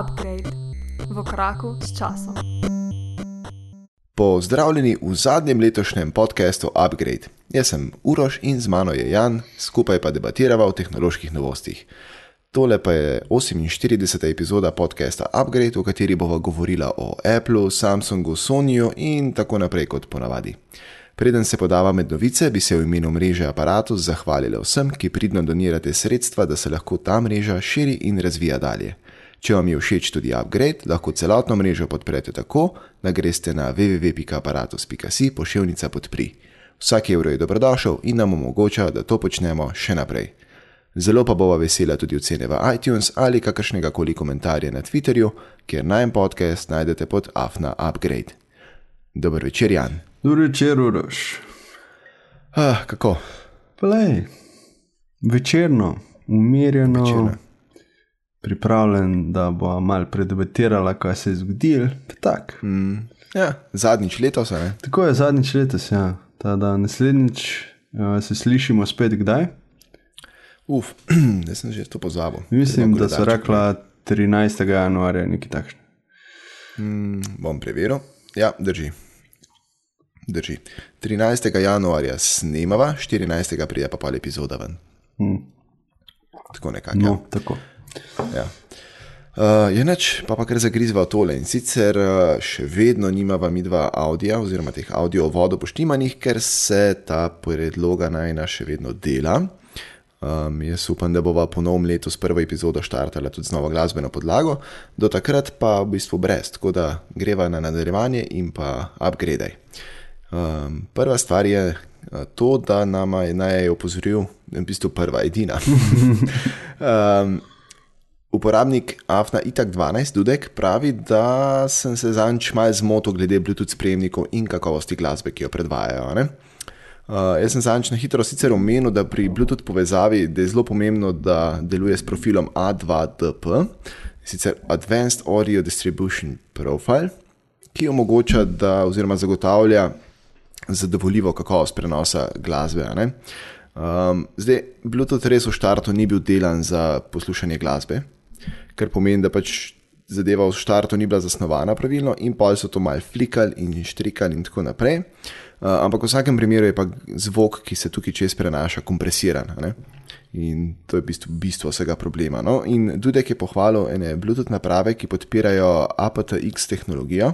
Upgrade v koraku s časom. Pozdravljeni v zadnjem letošnjem podkastu Upgrade. Jaz sem Uroš in z mano je Jan, skupaj pa debatiramo o tehnoloških novostih. Tole pa je 48. epizoda podcasta Upgrade, v kateri bomo govorili o Appleu, Samsungu, Sonyju in tako naprej kot ponavadi. Preden se podava med novice, bi se v imenu mreže Apparatus zahvalili vsem, ki pridno donirate sredstva, da se lahko ta mreža širi in razvija dalje. Če vam je všeč tudi upgrade, lahko celotno mrežo podprete tako, da greste na www.apparatus.si pošiljnica podpri. Vsak evro je dobrodošel in nam omogoča, da to počnemo še naprej. Zelo pa bova vesela tudi ocene v iTunes ali kakršnega koli komentarja na Twitterju, kjer najem podcast najdete pod Afna Upgrade. Dober večer, Jan. Dobro večer, Uroš. Ah, kako? Plej. Večerno, umirjeno, Večerno. pripravljen, da bo mal predebatirala, kaj se je zgodilo. Tak. Mm, ja, zadnjič letos, a ne? Tako je zadnjič letos, ja. Ta, da naslednjič uh, se slišimo spet kdaj. Uf, da sem že to pozabil. Mislim, Treba da so koledarček rekla 13. januarja nekaj takšnega. Mm, bom preveril. Ja, drži. Drži. 13. januarja snemava, 14. pride pa pol epizoda ven. Hm. Tako nekako. No, tako. Ja. Uh, je neč, pa pa kar zagrizva tole in sicer uh, še vedno nimava mi dva audija oziroma teh audio vodo poštimanih, ker se ta predloga najna še vedno dela. Um, jaz upam, da bova po novem letu s prvo epizodo štartala tudi z novo glasbeno podlago, do takrat pa v bistvu brez, tako da greva na nadaljevanje in pa upgrade. Um, prva stvar je uh, to, da nama je naj opozoril, v bistvu prva, edina. um, Uporabnik Afna Itak 12 Dudek pravi, da sem se zanj malo zmotil glede Bluetooth sprejemnikov in kakovosti glasbe, ki jo predvajajo. ne. Uh, jaz sem zanj na hitro sicer omenil, da pri Bluetooth povezavi da je zelo pomembno, da deluje s profilom A2DP, sicer Advanced Audio Distribution Profile, ki omogoča, da oziroma zagotavlja zadovoljivo kakovost prenosa glasbe. ne. Um, zdaj, Bluetooth res v štartu ni bil delan za poslušanje glasbe, kar pomeni, da pač zadeva v štartu ni bila zasnovana pravilno, in pa so to mal flikali in štrikali in tako naprej. Uh, ampak v vsakem primeru je pa zvok, ki se tukaj čez prenaša, kompresiran. ne. In to je v bistvu bistvo vsega problema. No? In Dudek je pohvalil ene Bluetooth naprave, ki podpirajo aptX tehnologijo.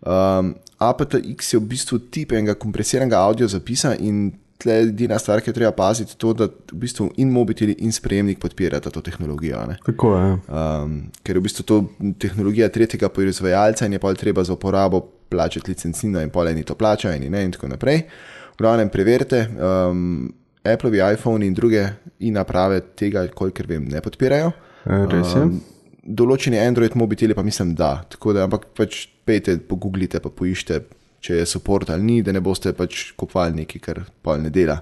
Um, aptX je v bistvu tip enega kompresiranega audio zapisa in tle edina stvar, ki jo treba paziti, je to, da v bistvu in mobitel in sprejemnik podpirata to tehnologijo. ne. Tako je. Um, ker je v bistvu to tehnologija tretjega proizvajalca in je pa treba za uporabo plačati licencino, in pol eni to plačajo, in ne, in tako naprej. V glavnem, preverite, um, Appleovi iPhone in druge in naprave tega, kolikor vem, ne podpirajo. E, Res je. Um, določeni Android mobiteli pa mislim, da. Tako da, ampak pač pejte, pogooglite, pa poiščite, če je support ali ni, da ne boste pač kupovali nekaj, kar pol ne dela.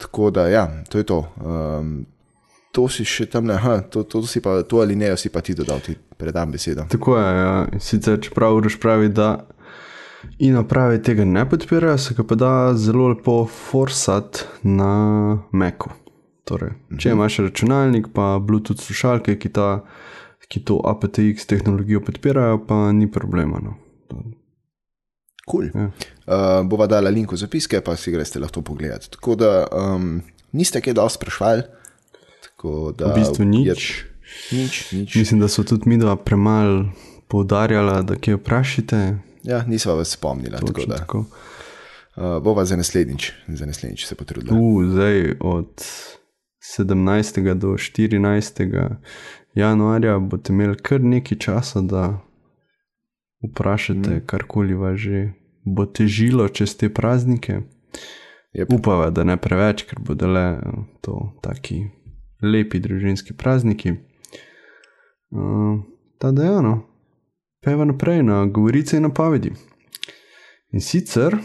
Tako da, ja, to je to. Um, to si še tam, aha, to, to, si pa, to ali ne, si pa ti dodal, ti predam besedo. Tako je. Ja. Sicer, čeprav Uroš pravi, da in naprave tega ne podpirajo, se pa da zelo lepo forsati na Macu. Torej, če imaš računalnik, pa Bluetooth slušalke, ki, ta, ki to aptX tehnologijo podpirajo, pa ni problema. No. Cool. Ja. Uh, bova dala link v zapiske, pa si greste lahko pogledati. Tako da um, niste kaj dosti sprašvali. tako Da, V bistvu nič. Je, nič, nič. Mislim, da so tudi mi dva premalo poudarjala, da kaj vprašate. Ja, nisva vas spomnila. Tako Točno da tako. uh, bova za naslednjič, za naslednjič se potrudila. Tu, zdaj od 17. do 14. januarja boste imeli kar nekaj časa, da vprašate, mm. karkoli vas že bo težilo čez te praznike. Jep. Upava, da ne preveč, ker bodo le eh, to taki lepi družinski prazniki. Uh, ta dejano, peva naprej na govorice in napovedi. In sicer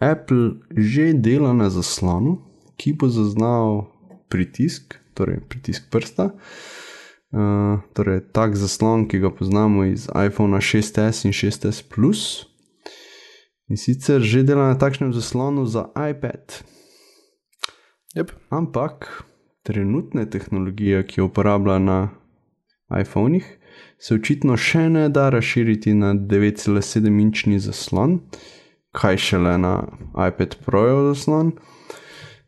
Apple že dela na zaslonu, ki bo zaznal pritisk, torej pritisk prsta. Uh, torej, tak zaslon, ki ga poznamo iz iPhona 6S in 6S. Plus. In sicer že dela na takšnem zaslonu za iPad. Yep. Ampak trenutne tehnologije, ki jo uporablja na iPhonih, se očitno še ne da razširiti na 9,7-inčni zaslon, kaj šele na iPad Pro zaslon.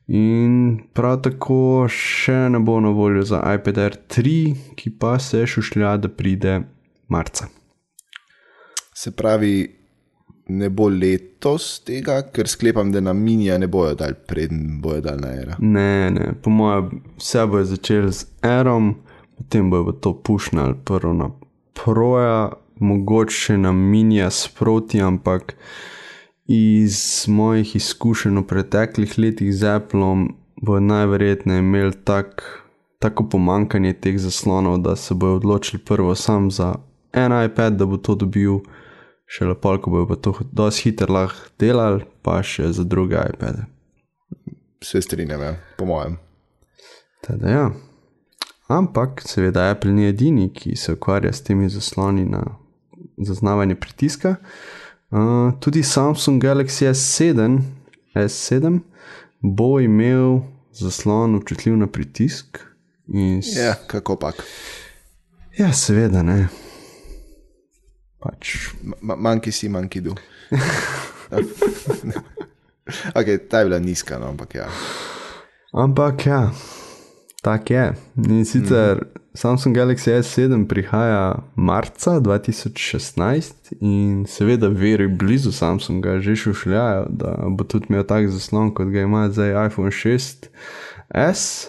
In prav tako še ne bo na voljo za iPad Air 3, ki pa se šušlja, da pride marca. Se pravi, ne bo letos tega, ker sklepam, da na minija ne bojo dal, preden bojo dal na era. Ne, ne, po mojem, vse bo začel z Airom, potem bojo to pušnali prvo na Proja, mogoče na minija sproti, ampak iz mojih izkušenj v preteklih letih z Applom bo najverjetneje imel tak, tako pomankanje teh zaslonov, da se bojo odločili prvo sam za en iPad, da bo to dobil, še lepo, ko bojo pa to dosti hitro lahko delali, pa še za druge iPade. Vse strinjam, ja, po mojem. Teda, ja. Ampak, seveda, Apple ni edini, ki se ukvarja s temi zasloni na zaznavanje pritiska. Uh, tudi Samsung Galaxy S7, S7 bo imel zaslon občutljiv na pritisk. S... Ja, kako pak. Ja, seveda ne. Pač. Manjki si, manjki du. ok, ta je bila nizka, no, ampak ja. Ampak ja, tako je. In sicer mm. Samsung Galaxy S7 prihaja marca 2016 in seveda veri blizu Samsunga že šušljajo, da bo tudi imel tak zaslon, kot ga ima zdaj iPhone 6S.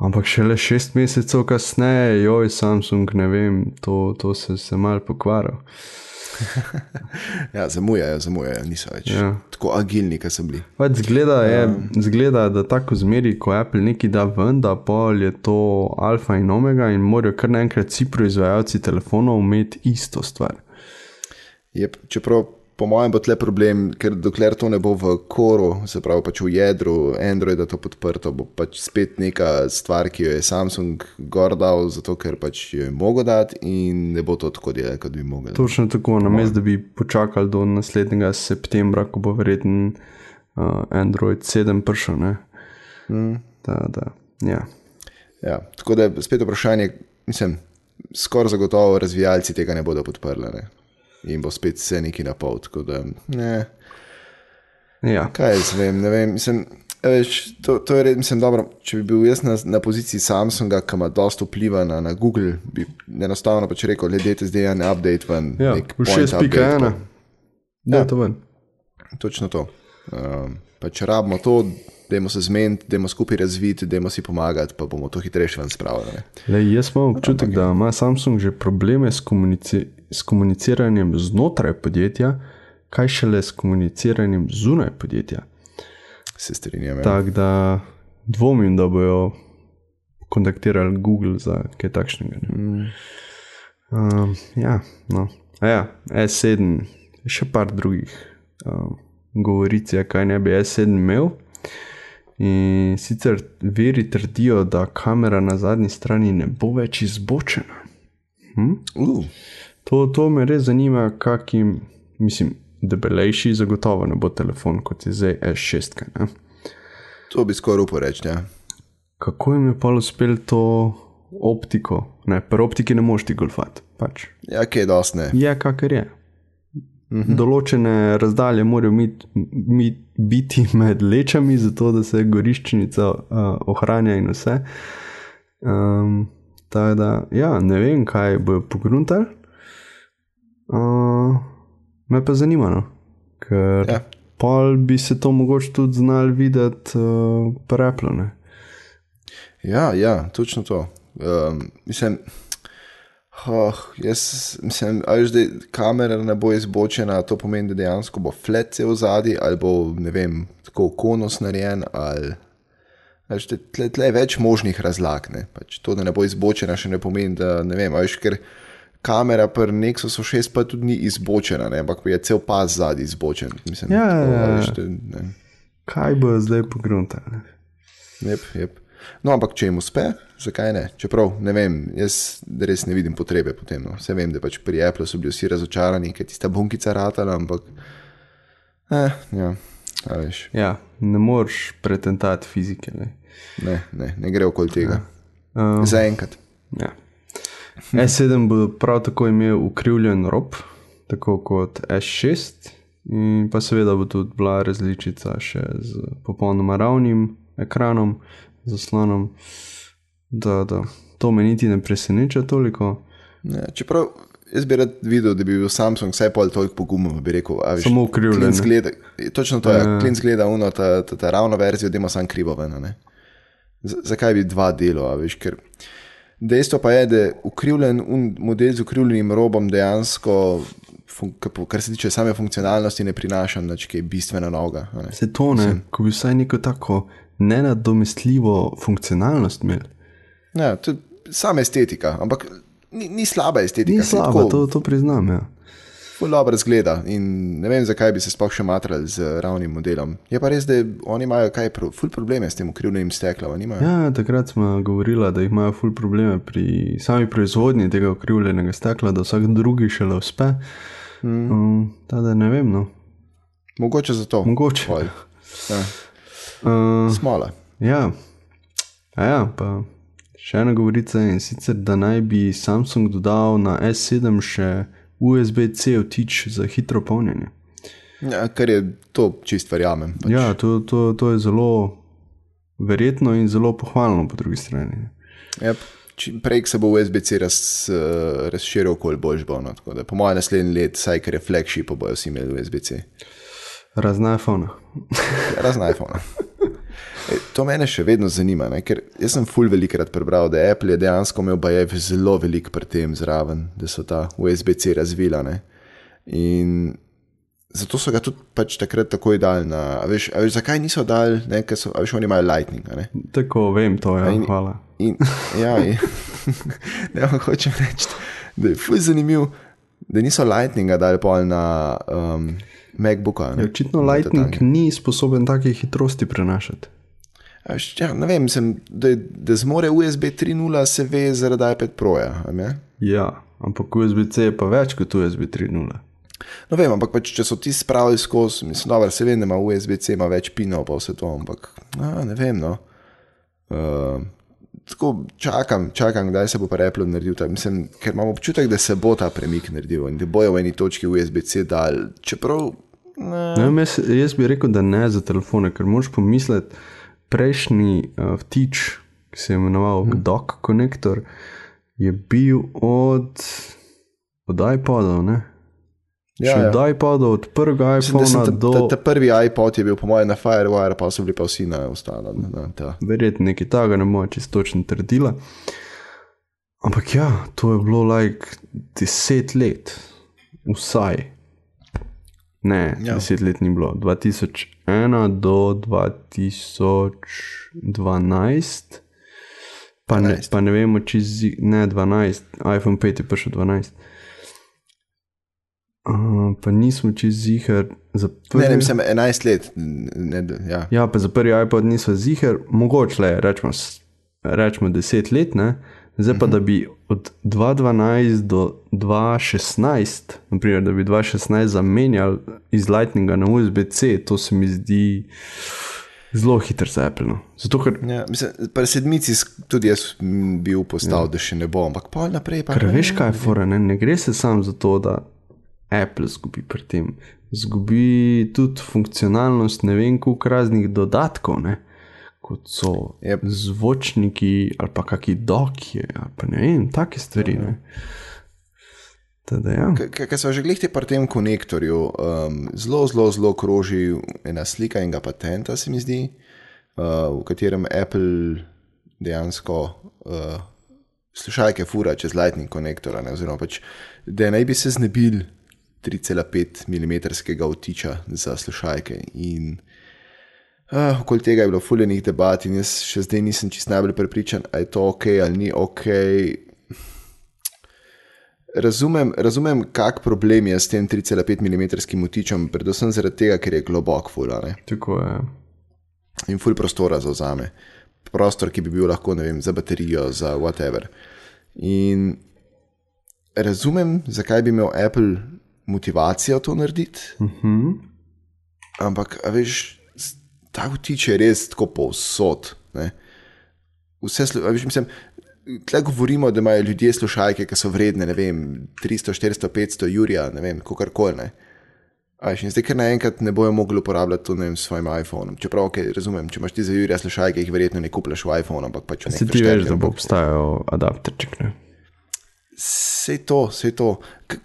Ampak šele šest mesecev kasneje, joj, Samsung, ne vem, to, to se je mal pokvaril. ja, zamujajo, zamujajo, niso več ja. tako agilni, kot so bili. Pač zgleda, je, um. zgleda, da tako zmeri, ko Apple nekaj da ven, da pol je to alfa in omega in morajo kar naenkrat vsi proizvajalci telefonov imeti isto stvar. Yep, čeprav po mojem bo tle problem, ker dokler to ne bo v koru, se pravi pač v jedru Androida to podprto, bo pač spet neka stvar, ki jo je Samsung gor dal, zato ker pač jo je mogel dati in ne bo to tako delal, kot bi mogel. Točno tako, na mestu, da bi počakali do naslednjega septembra, ko bo verjetno uh, Android 7 prišel. Mm. Da, da, ja. Ja, tako da je spet vprašanje, mislim, skoraj zagotovo razvijalci tega ne bodo podprli. Ne? In bo spet vse neki na pol. Ne. Ja. Kaj jaz vem, ne vem. Mislim, veš, to, to je res, mislim, dobro. Če bi bil jaz na, na poziciji Samsunga, ki ima dosta vpliva na, na Google, bi enostavno pač rekel, le dajte zdaj en update ven. Ja, v 6.1. Ja, to ven. Točno to. Um, pa če rabimo to, dajmo se zmeniti, dajmo skupaj razviti, dajmo si pomagati, pa bomo to hitrejše ven spravili. Jaz imam občutek, da ima Samsung že probleme s komuniciranjem s komuniciranjem znotraj podjetja, kaj šele s komuniciranjem zunaj podjetja. Se strinjam. Ja. Tako da dvomim, da bojo kontaktirali Google za kaj takšnega. Mm. Um, ja, no. ja, S7, še par drugih um, govoric, kaj ne bi S7 imel. In sicer veri trdijo, da kamera na zadnji strani ne bo več izbočena. Hm? Uh. To, to me res zanima, kakim, mislim, debelejši, zagotovo ne bo telefon kot je zdaj S6. Ne? To bi skoraj uporeč. Ja. Kako jim je pa uspelo to optiko? Ne, pri optiki ne moš ti golfati. Pač. Ja, kaj dosne. Je, kakor je. Mhm. Določene razdalje morajo mit, mit, biti med lečami, zato da se goriščnica uh, ohranja in vse. Um, tako da, ja, ne vem, kaj bo pogruntali. Uh, me pa zanima, no? ker ja. pol bi se to mogoče tudi znal videti uh, preplo. Ja, ja, točno to. Um, mislim, oh, jaz mislim, ali že kamera ne bo izbočena, to pomeni, da dejansko bo flece v zadnji ali bo ne vem, tako konus narejen. Ali... Tle, tle, tle je več možnih razlag. Pač to, da ne bo izbočena, še ne pomeni, da ne vem. Veš, ker, kamera pri Nexusu 6 pa tudi ni izbočena, ne? ampak je cel pas zadnji izbočen. Mislim, ja, tako, ja, ja. Kaj bo zdaj pogrunta? Yep, yep. No, ampak če jim uspe, zakaj ne? Čeprav ne vem, jaz res ne vidim potrebe po tem. No. Vse vem, da pač pri Apple so bili vsi razočarani, ker tista bunkica ratala, ampak. Eh, ja, ja, ne moreš pretentati fizike. Ne. Ne, ne, ne gre okoli tega. Um, Zaenkrat. Ja. S7 bo prav tako imel ukrivljen rob, tako kot S6, in pa seveda bo tudi bila različica še z popolnoma ravnim ekranom, zaslonom. Da, da. To me niti ne preseneča toliko. Ne, čeprav jaz bi rad videl, da bi bil Samsung vsaj pol toliko pogumen, bi rekel, a veš, Samo ukrivljen. Zgleda, točno to je, ja. klin zgleda uno, ta, ta, ta ravno verzijo, da ima sam krivo ven. Zakaj bi dva delo, veš, ker dejstvo pa je, da je ukrivljen model z ukrivljenim robom dejansko, kar se tiče same funkcionalnosti, ne prinaša nič kaj bistvena noga. a ne. Se to ne, ko bi vsaj neko tako nenadomestljivo funkcionalnost imel. Ja, to je sama estetika, ampak ni, ni slaba estetika. Ni saj slabo, tako to, to priznam. Ja. Ful dobro zgleda in ne vem, zakaj bi se sploh še matrali z ravnim modelom. Je pa res, da oni imajo kaj, pro, ful probleme s tem ukrivljenim steklom. Ja. Takrat smo govorili, da imajo ful probleme pri sami proizvodnji tega ukrivljenega stekla, da vsak drugi šele uspe. Mm. Um, tada ne vem, no. Mogoče zato. Mogoče. Pol. Ja. Uh, Smola. ja. A ja, pa še ena govorica in sicer, da naj bi Samsung dodal na S7 še USB-C vtič za hitro polnjenje. Ja, kar je to čist verjamem. Pač. Ja, to, to, to je zelo verjetno in zelo pohvalno po drugi strani. Yep. Čim prej se bo USB-C raz, eh, razširil, okolj boljš bo. No. Po mojem naslednji let, saj ker je flagship, bojo vsi imeli USB-C. Razna iPhone. Razen iPhone. E, to mene še vedno zanima, ne? ker jaz sem ful velikrat prebral, da Apple je dejansko imel bajev zelo velik pri tem zraven, da so ta USB-C razvila. Ne? In zato so ga tudi pač takrat takoj dali na. A veš, a veš, zakaj niso dali, ne? ker so, veš, oni imajo Lightning. Tako vem, to je. in- Hvala. In, ja, in, ne, hočem reči, da je ful zanimiv, da niso Lightninga dali pol na um, MacBooka. Ja, Ne? očitno Lightning ni sposoben take hitrosti prenašati. Ja, ne vem, sem, da, da zmore USB 3.0 se ve zaradi iPad Proja. Ja, ampak USB-C je pa več kot USB 3.0. No, vem, ampak pač, če so ti spravili skozi, mislim, dobro, se vem, da ima USB-C ima več pinov, pa vse to, ampak a, ne vem. No. Uh, tako čakam, čakam, kdaj se bo pa Apple naredil ta. Mislim, ker imam občutek, da se bo ta premik naredil in da bojo v eni točki USB-C dal. Čeprav. Ne, Ne jaz, jaz bi rekel, da ne za telefone, ker moš pomisliti, prejšnji uh, vtič, ki se je imenoval hmm. Dock Connector, je bil od, od iPodov, ne? Ja, Še ja. od iPodov, od prvega Mislim, da sem iPhona ta, do. ta, ta prvi iPod je bil, po mojem, na Firewire, pa so bili pa vsi na ostalo. Na, ta. Verjetno nekaj takega, ne bomo čisto točno trdila. Ampak ja, to je bilo like deset let, vsaj. Ne, ja. Deset let ni bilo. 2001 do 2012, pa ne, 12. pa ne vemo, če zi, ne 12, iPhone 5 je prišel 12. Uh, pa nismo čez zihar za Ne, prvi. ne, mislim, 11 let. Ne, ja. Ja, pa za prvi iPod nismo zihar, mogoče le, rečemo, rečemo 10 let, ne? Zdaj pa da bi od 2012 do 2016, naprimer, da bi 2016 zamenjali iz Lightninga na USB-C, to se mi zdi zelo hitro za Apple. No. Zato, ker Ja, mislim, pri sedmici tudi jaz m, bil postal, ja. da še ne bo, ampak pol naprej pa. Ker ne. veš, kaj je fora, ne? ne gre se samo za to, da Apple zgubi pri tem. Zgubi tudi funkcionalnost ne vem, koliko raznih dodatkov, ne? Kot so Yep. zvočniki ali pa kakšni dokje, ali pa ne vem, take stvari. Ne? Teda, ja. Ker so že glihti pri tem konektorju, um, zelo, zelo, zelo kroži ena slika enega patenta, se mi zdi, uh, v katerem Apple dejansko uh, slušalke fura čez Lightning konektor, ne, oziroma pač, da naj bi se znebili 3,5 mm vtiča za slušalke. In uh, okoli tega je bilo fuljenih debat, in jaz še zdaj nisem čist najbolj prepričan, ali je to ok ali ni ok. Razumem, razumem kak problem je s tem 3,5 mm vtičem, predvsem zaradi tega, ker je globok fulane Tako je. in ful prostora zauzame. Prostor, ki bi bil lahko, ne vem, za baterijo, za whatever. In razumem, zakaj bi imel Apple motivacijo to narediti, Uh -huh. ampak, veš, ta vtič je res tako povsod. Ne? vse, veš, mislim, tle govorimo, da imajo ljudje slušalke, ki so vredne, ne vem, 300, 400, 500 jurja, ne vem, kakorkoli. Ne. A veš, in zdaj, ker naenkrat ne bojo mogli uporabljati to ne vem, s svojim iPhonom. Čeprav, okay, razumem, če imaš ti za Jurija slušalke, jih verjetno ne kupljaš v iPhone, ampak pač v Se ti veš, da bo obstajal adapterček. Ne? Vse to, vse to.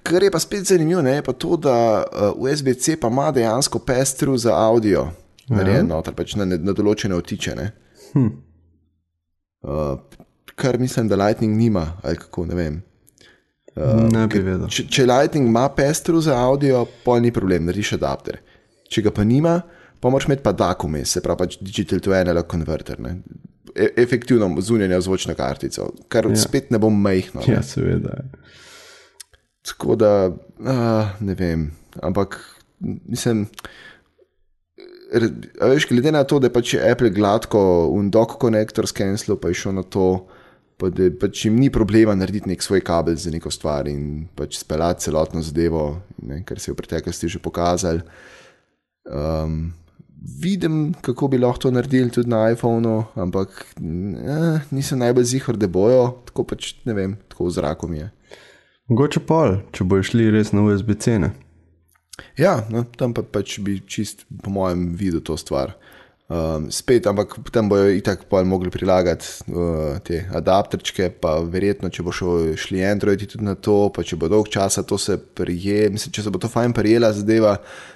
Kar je pa spet zanimivo, ne, pa to, da uh, USB-C pa ima dejansko pestru za audio, narejen noter, pač na, na določene otiče. Ne. Hm. Uh, kar mislim, da Lightning nima, ali kako ne vem. Ne bi vedel. Če, če Lightning ima pestru za audio, pa ni problem, narediš adapter. Če ga pa nima, pa moraš imeti pa dakume, se pravi pač digital to analog converter. Ne. E efektivno zunanjo zvočno kartico, kar ja. spet ne bo majhno. Ne. Ja, seveda. Tako da, uh, ne vem, ampak mislim. Veš, glede na to, da pač je Apple gladko un dock konektor skenslil, pa je šel na to, pa da pač jim ni problema narediti nek svoj kabel za neko stvar in pač speljati celotno zadevo, ne, kar se je v preteklosti že pokazal. Um, vidim, kako bi lahko to naredili tudi na iPhonu, ampak eh, nisem najbolj zihar, da bojo, tako pač ne vem, tako v zraku mi je. Mogoče pol, če bo šli res na USB cene. Ja, no, tam pa pač bi čist, po mojem, videl to stvar. Um, spet, ampak tam bojo itak pa mogli prilagati uh, te adapterčke, pa verjetno, če bo šel, šli Androidi tudi na to, pa če bo dolg časa to se prije, mislim, če se bo to fajn prijela zadeva,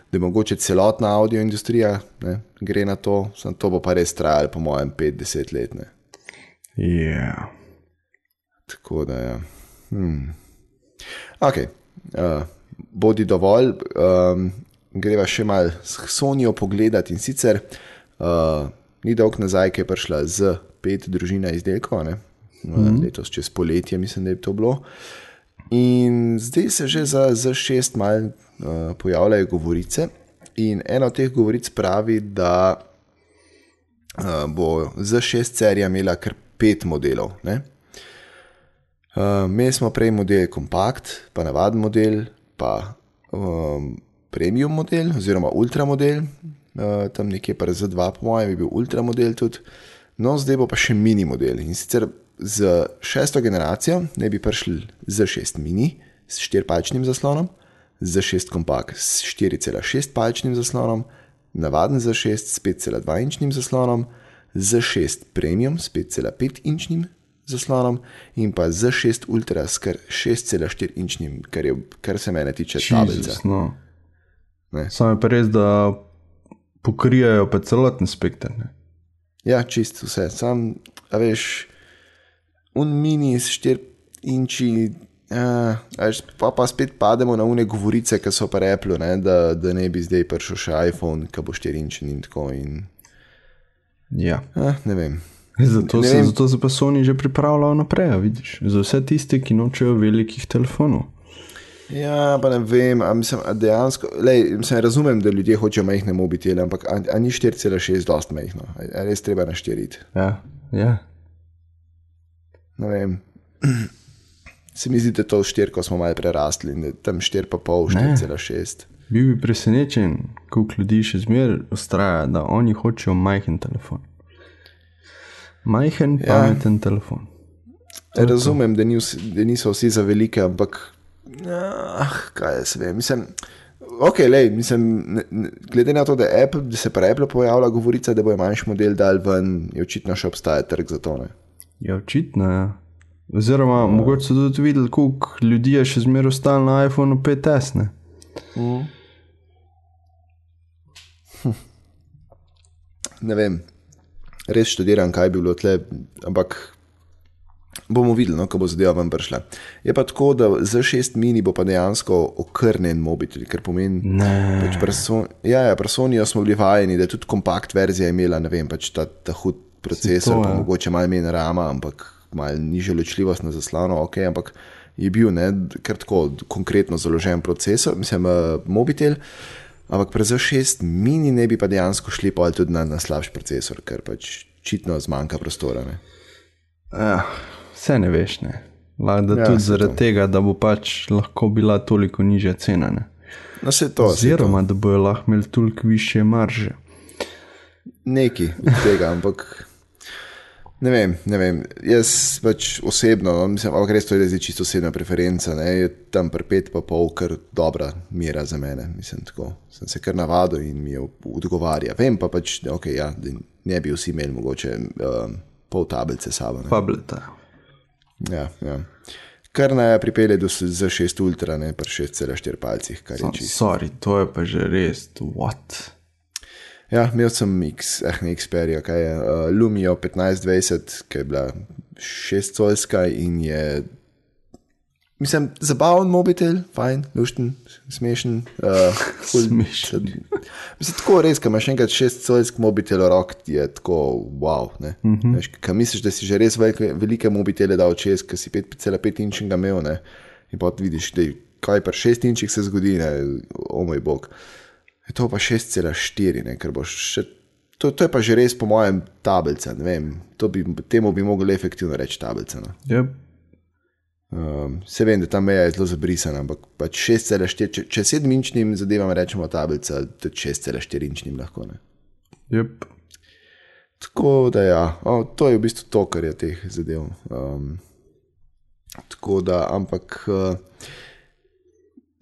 da je mogoče celotna audio industrija ne, gre na to, samo to bo pa res trajalo, po mojem, 5-10 let. Ne. Ja. Tako da, ja. Hmm. Ok, uh, bodi dovolj, um, greva še malo s Sonijo pogledati in sicer uh, ni dolg nazaj, ki je prišla z pet družina izdelkov, ne? Mm -hmm. letos čez poletje, mislim, da je to bilo. In zdaj se že za, za šest mal uh, pojavljajo govorice, in ena od teh govoric pravi, da uh, bo za šest serija imela kar pet modelov. Ne? Uh, Imeli smo prej model kompakt, pa navaden model, pa um, premium model, oziroma ultra model, uh, tam nekje pa za dva, po mojem, je bil ultra model tudi. No, zdaj bo pa še mini model. In sicer z šesto generacijo ne bi prišli z šest mini, s štiripalčnim zaslonom, z šest kompakt, s 4,6 palčnim zaslonom, navaden za šest s 5,2 inčnim zaslonom, z šest premium s 5,5 inčnim zaslonom in pa z 6 ultra s kar 6,4 inčnim, kar, je, kar se mene tiče tablice. Jezus, no. Ne. Samo je pa res, da pokrijajo pa celoten spekter. Ne? Ja, čist vse. Sam, a veš, un mini s 4 inči. Ja, veš, pa, pa spet pademo na une govorice, ki so pa replu, ne, da, da ne bi zdaj prišel še iPhone, ki bo 4 inči in tako. In, Ja. a, ne vem. Zato, se, zato se pa Sony že pripravljajo naprej, vidiš. Za vse tiste, ki nočejo velikih telefonov. Ja, pa ne vem, a mislim, a dejansko, lej, mislim, razumem, da ljudje hočejo majhne mobitele, ampak a, a ni 4,6 dost majhno, a, a res treba naštiriti. Ja, ja. Ne vem. Se mi zdi, da to štirko smo malo prerastli, in da tam 4,5, Ne. 4,6. Bil bi presenečen, koliko ljudi še zmeraj ustraja, da oni hočejo majhen telefon. Majhen, Ja. pameten telefon. Razumem, da, ni vsi, da niso vsi za velike, ampak ah, kaj jaz vem. Mislim, ok, lej, mislim, ne, ne, glede na to, da, Apple, da se pri Apple pojavlja govorica, da bo manjši model dal ven, je očitno še obstaja trg za to. Ne? Ja, očitno je. Oziroma, ja. mogoče so tudi videli, koliko ljudi je še zmeraj ostalo na iPhonu 5S. Ne? ne vem, res študiram, kaj bi bilo tle, ampak bomo videli, no, ko bo zadeva ven prišla. Je pa tako, da za šest mini bo pa dejansko okrnen mobitel, kar pomeni. Ne. Pač pri Son- ja, ja, pri Sonyju smo bili vajeni, da je tudi kompakt verzija imela, ne vem, pač ta, ta hud procesor, to, ja. mogoče malo manj rama, ampak malo nižjo ločljivost na zaslonu, ok, ampak je bil ne, kar tako konkretno založen procesor, mislim, uh, mobitel. Ampak pri Z6 mini ne bi pa dejansko šli pa tudi na, na slabši procesor, ker pač očitno zmanjka prostora. Ne. Ja, vse ne veš. Ne? Lahko Ja, tudi zaradi to. tega, da bo pač lahko bila toliko nižja cena. Ne? No, se to, saj to. Oziroma, da bojo lahko imeli toliko više marže. Neki od tega, ampak Ne vem, ne vem. Jaz pač osebno, no, mislim, ampak res to je zdaj čisto osebna preferenca. Ne, je tam pri pet pa pol, kar dobra mera za mene. Mislim, tako. Sem se kar navadil in mi je odgovarja. Vem pa pač, da, okay, ja, ne bi vsi imeli mogoče um, pol tablice sabo. ne. Fableta. Ja, ja. Kar naj pripelje do za 6 ultra, ne pa 6,4 palcih, kar je čisto. Sorry, to je pa že res, what? Ja, imel sem X, eh, ne Xperia, kaj je uh, Lumio 1520, ki je bila 6 colska in je, mislim, zabaven mobitel, fajn, lušten, smešen. Uh, Smešen. Mislim, tako res, ko imaš enkrat 6 colsk mobitel v rok, je tako wow. Uh -huh. Veš, kaj misliš, da si že res velike, velike mobitele dal čez, ki si 5,5 inčnega imel, ne? in pa vidiš, da kaj pa 6 inčih se zgodi, ne, o moj bog. Je to pa 6,4, ne, ker boš še. To, to je pa že res, po mojem, tablica. ne Vem, bi, temu bi mogli efektivno reči tablica. No. Yep. Um, se vem, da ta meja je zelo zabrisana, ampak pač 6,4, če, če 7-inčnim zadevam rečemo tablica, tudi 6,4-inčnim lahko. Ne. Yep. Tako da ja, o, to je v bistvu to, kar je teh zadev. Um, tako da, ampak uh,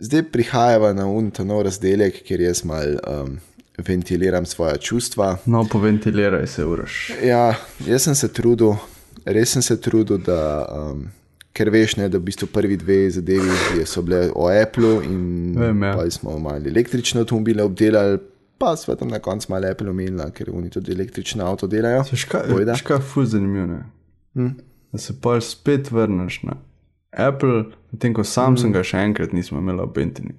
zdaj prihajava na unta nov razdelek, kjer jaz mal um, ventiliram svoje čustva. No, poventiliraj se, uraš. Ja, jaz sem se trudil, res sem se trudil, da, um, ker veš, ne, da v bistvu prvi dve zadevi so bile o Apple in Vem, ja. smo malo električne avtomobile obdelali, pa smo tam na koncu malo Apple omenili, ker oni tudi električne avto delajo. Veš kaj, Bojda. veš kaj je fuz zanimivo, ne? Hm? Da se pa spet vrneš na Apple, medtem ko Samsunga še enkrat nismo imeli v Bentini.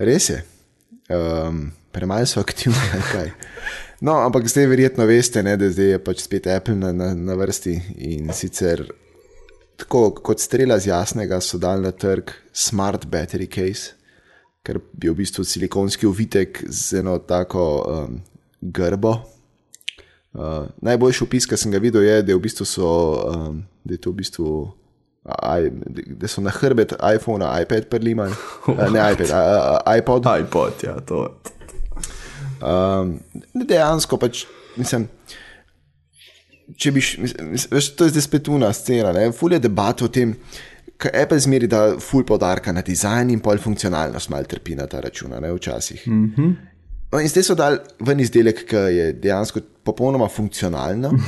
Res je. Um, Premalo so aktivni, kaj. No, ampak zdaj verjetno veste, ne, da zdaj je pač spet Apple na, na, na vrsti in sicer tako kot strela z jasnega so dali na trg Smart Battery Case, ker je v bistvu silikonski ovitek z eno tako um, grbo. Uh, najboljši opis, ki sem ga videl, je, da, je v bistvu so, um, da, je to v bistvu, da so na hrbet iPhona iPad prelimali, uh, ne iPad, a, a, a, iPod. iPod, ja, to. Um, dejansko pač, mislim, če bi, veš, to je zdaj spet una scena, ne, ful je debat o tem, kaj Apple zmeri da ful podarka na dizajn in pol funkcionalnost mal trpi na ta račun, ne, včasih. Mm -hmm. No, in zdaj so dali ven izdelek, ki je dejansko popolnoma funkcionalen,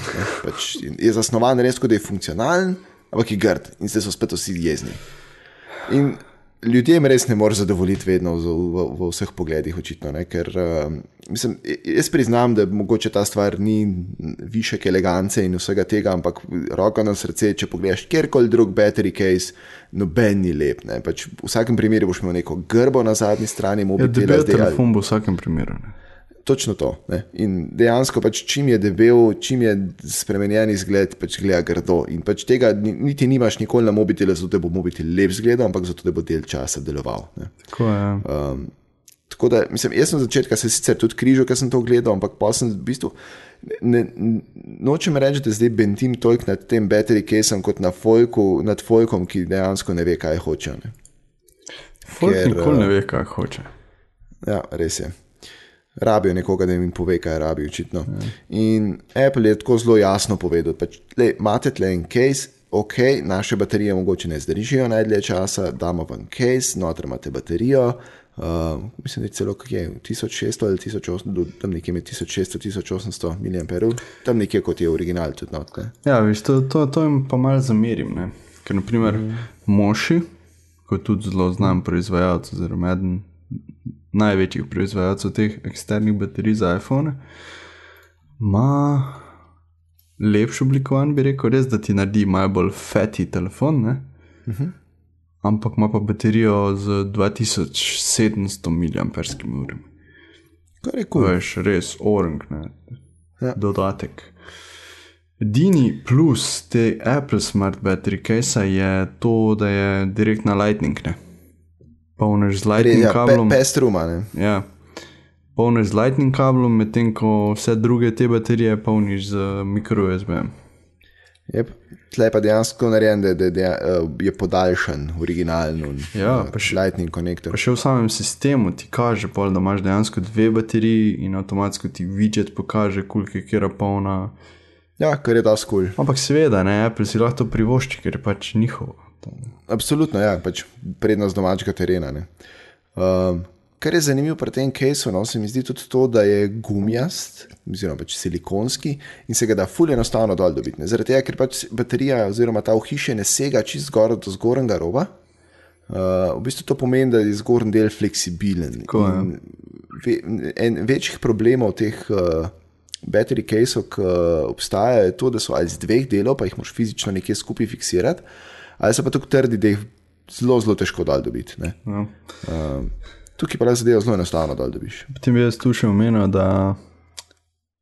pač je zasnovan res, kot da je funkcionalen, ampak je grd in zdaj so spet vsi jezni. In ljudem res ne moreš zadovoljiti vedno v, v, v vseh pogledih, očitno. Ne? Ker uh, mislim, jaz priznam, da mogoče ta stvar ni višek elegance in vsega tega, ampak roko na srce, če pogledaš kjerkoli drug battery case, noben ni lep. Ne? Pač v vsakem primeru boš imel neko grbo na zadnji strani Ja, debel zdaj ali- telefon bo v vsakem primeru. Ne? Točno to. Ne? In dejansko, pač, čim je debel, čim je spremenjen izgled, pač gleda grdo. In pač tega ni- niti nimaš nikoli na mobitelu, zato da bo mobitel lep izgledal, ampak zato da bo del časa deloval. Tako je. Um, tako da, mislim, jaz sem začetka se sicer tudi križal, ker sem to gledal, ampak pa sem v bistvu. Ne, ne, nočem reči, da zdaj bentim toliko nad tem battery caseom kot na folku, nad folkom, ki dejansko ne ve, kaj hoče. Ne? Folk ker, nikoli ne eh, ve, kaj hoče. Ja, res je. Rabijo nekoga, da jim pove, kaj rabijo, očitno. In Apple je tako zelo jasno povedal, pač, le, imate tle en case, ok, naše baterije mogoče ne zdržijo najdlje časa, damo vam case, noter imate baterijo. Uh, mislim, da je celo je 1600 ali 1800, do- tam nekje med 1600-1800 mAh, tam nekje kot je original tudi noter. Ja, veš, to, to, to jim pa malo zamerim. Ne? Ker, naprimer, mm. Moši, kot tudi zelo znan proizvajalec, oziroma eden največjih proizvajalcev teh eksternih baterij za iPhone, ima lepši oblikovan, bi rekel, res, da ti naredi malo bolj feti telefon, uh -huh. ampak ima pa baterijo z 2700 mAh. Kar je kul. je še res orang, ne? Ja. dodatek. Edini plus te Apple Smart Battery case je to, da je direkt na Lightning. Ne? Polneš z Lightning Ja, pe, kablom. pestruma, ne. Ja. Polniš z Lightning kablom, medtem ko vse druge te baterije polniš z mikro USB. Je, tle pa dejansko narejen, da, da, da eh, je podaljšan, originalen. Ja, eh, pa še- Lightning konektor. Še v samem sistemu ti kaže, pol, da imaš dejansko dve bateriji in avtomatsko ti widget pokaže, koliko je kera polna. Ja, kar je dosti kul. Cool. Ampak seveda, ne, Apple si lahko privošči, ker je pač njihovo. Absolutno, ja, pač prednost domačega terena. Um, kar je zanimivo pri tem casu, no, se mi zdi tudi to, da je gumijast, oziroma pač silikonski in se ga da fully enostavno dol dobiti. Zaradi tega, ker pač baterija oziroma ta v hiši ne sega čist zgor do zgornjega roba. Uh, v bistvu to pomeni, da je zgornji del fleksibilen. Tako je. Ve, en večjih problemov teh uh, battery caseov, ki obstajajo, je to, da so iz dveh delov, pa jih moš fizično nekje skupaj fiksirati, ali so pa tako trdi, da jih zelo, zelo težko dol dobiti. Ja. Uh, tukaj pa le zadevo zelo enostavno dol dobiš. Potem bi jaz tu še omenil, da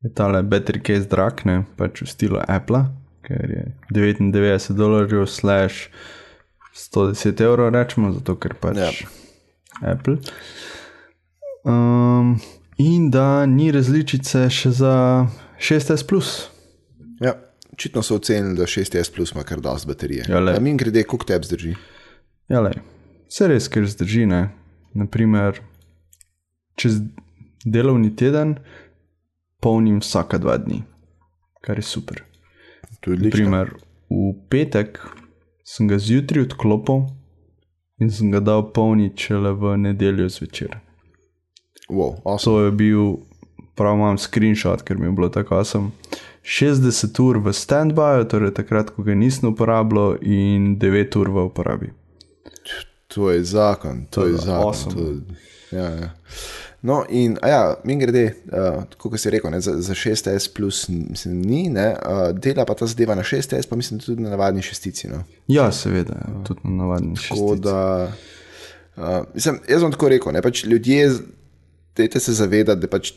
je tale battery case drag, ne pač v stilu Apple, ker je 99 dolarjev, slash 110 evrov, rečemo, zato ker pač Ja. Apple. Um, in da ni različice še za 6S. Plus. Ja, očitno so ocenili, da 6S plus ima kar dosti baterije. Ja, min grede, koliko te zdrži. Ja, le, vse res, ker zdrži. Ne? Naprimer, čez delovni teden polnim vsaka dva dni, kar je super. Naprimer, v petek sem ga zjutraj odklopil in sem ga dal polniti šele v nedeljo zvečer. Wow, awesome. To je bil, prav imam screenshot, ker mi je bilo tako awesome. 60 ur v standbyju, torej takrat, ko ga nisem uporabljal, in 9 ur v uporabi. To je zakon, to, To je zakon. awesome. To, ja, ja. No, in ja, mi grede, uh, kot si rekel, ne, za, za 6S plus mislim, ni, ne, uh, dela pa ta zadeva na 6S, pa mislim tudi na navadni šestici. No. Ja, seveda, ja, tudi na navadni Tako šestici. da, uh, mislim, jaz bom tako rekel, ne, pač ljudje, dajte se zavedati, da pač,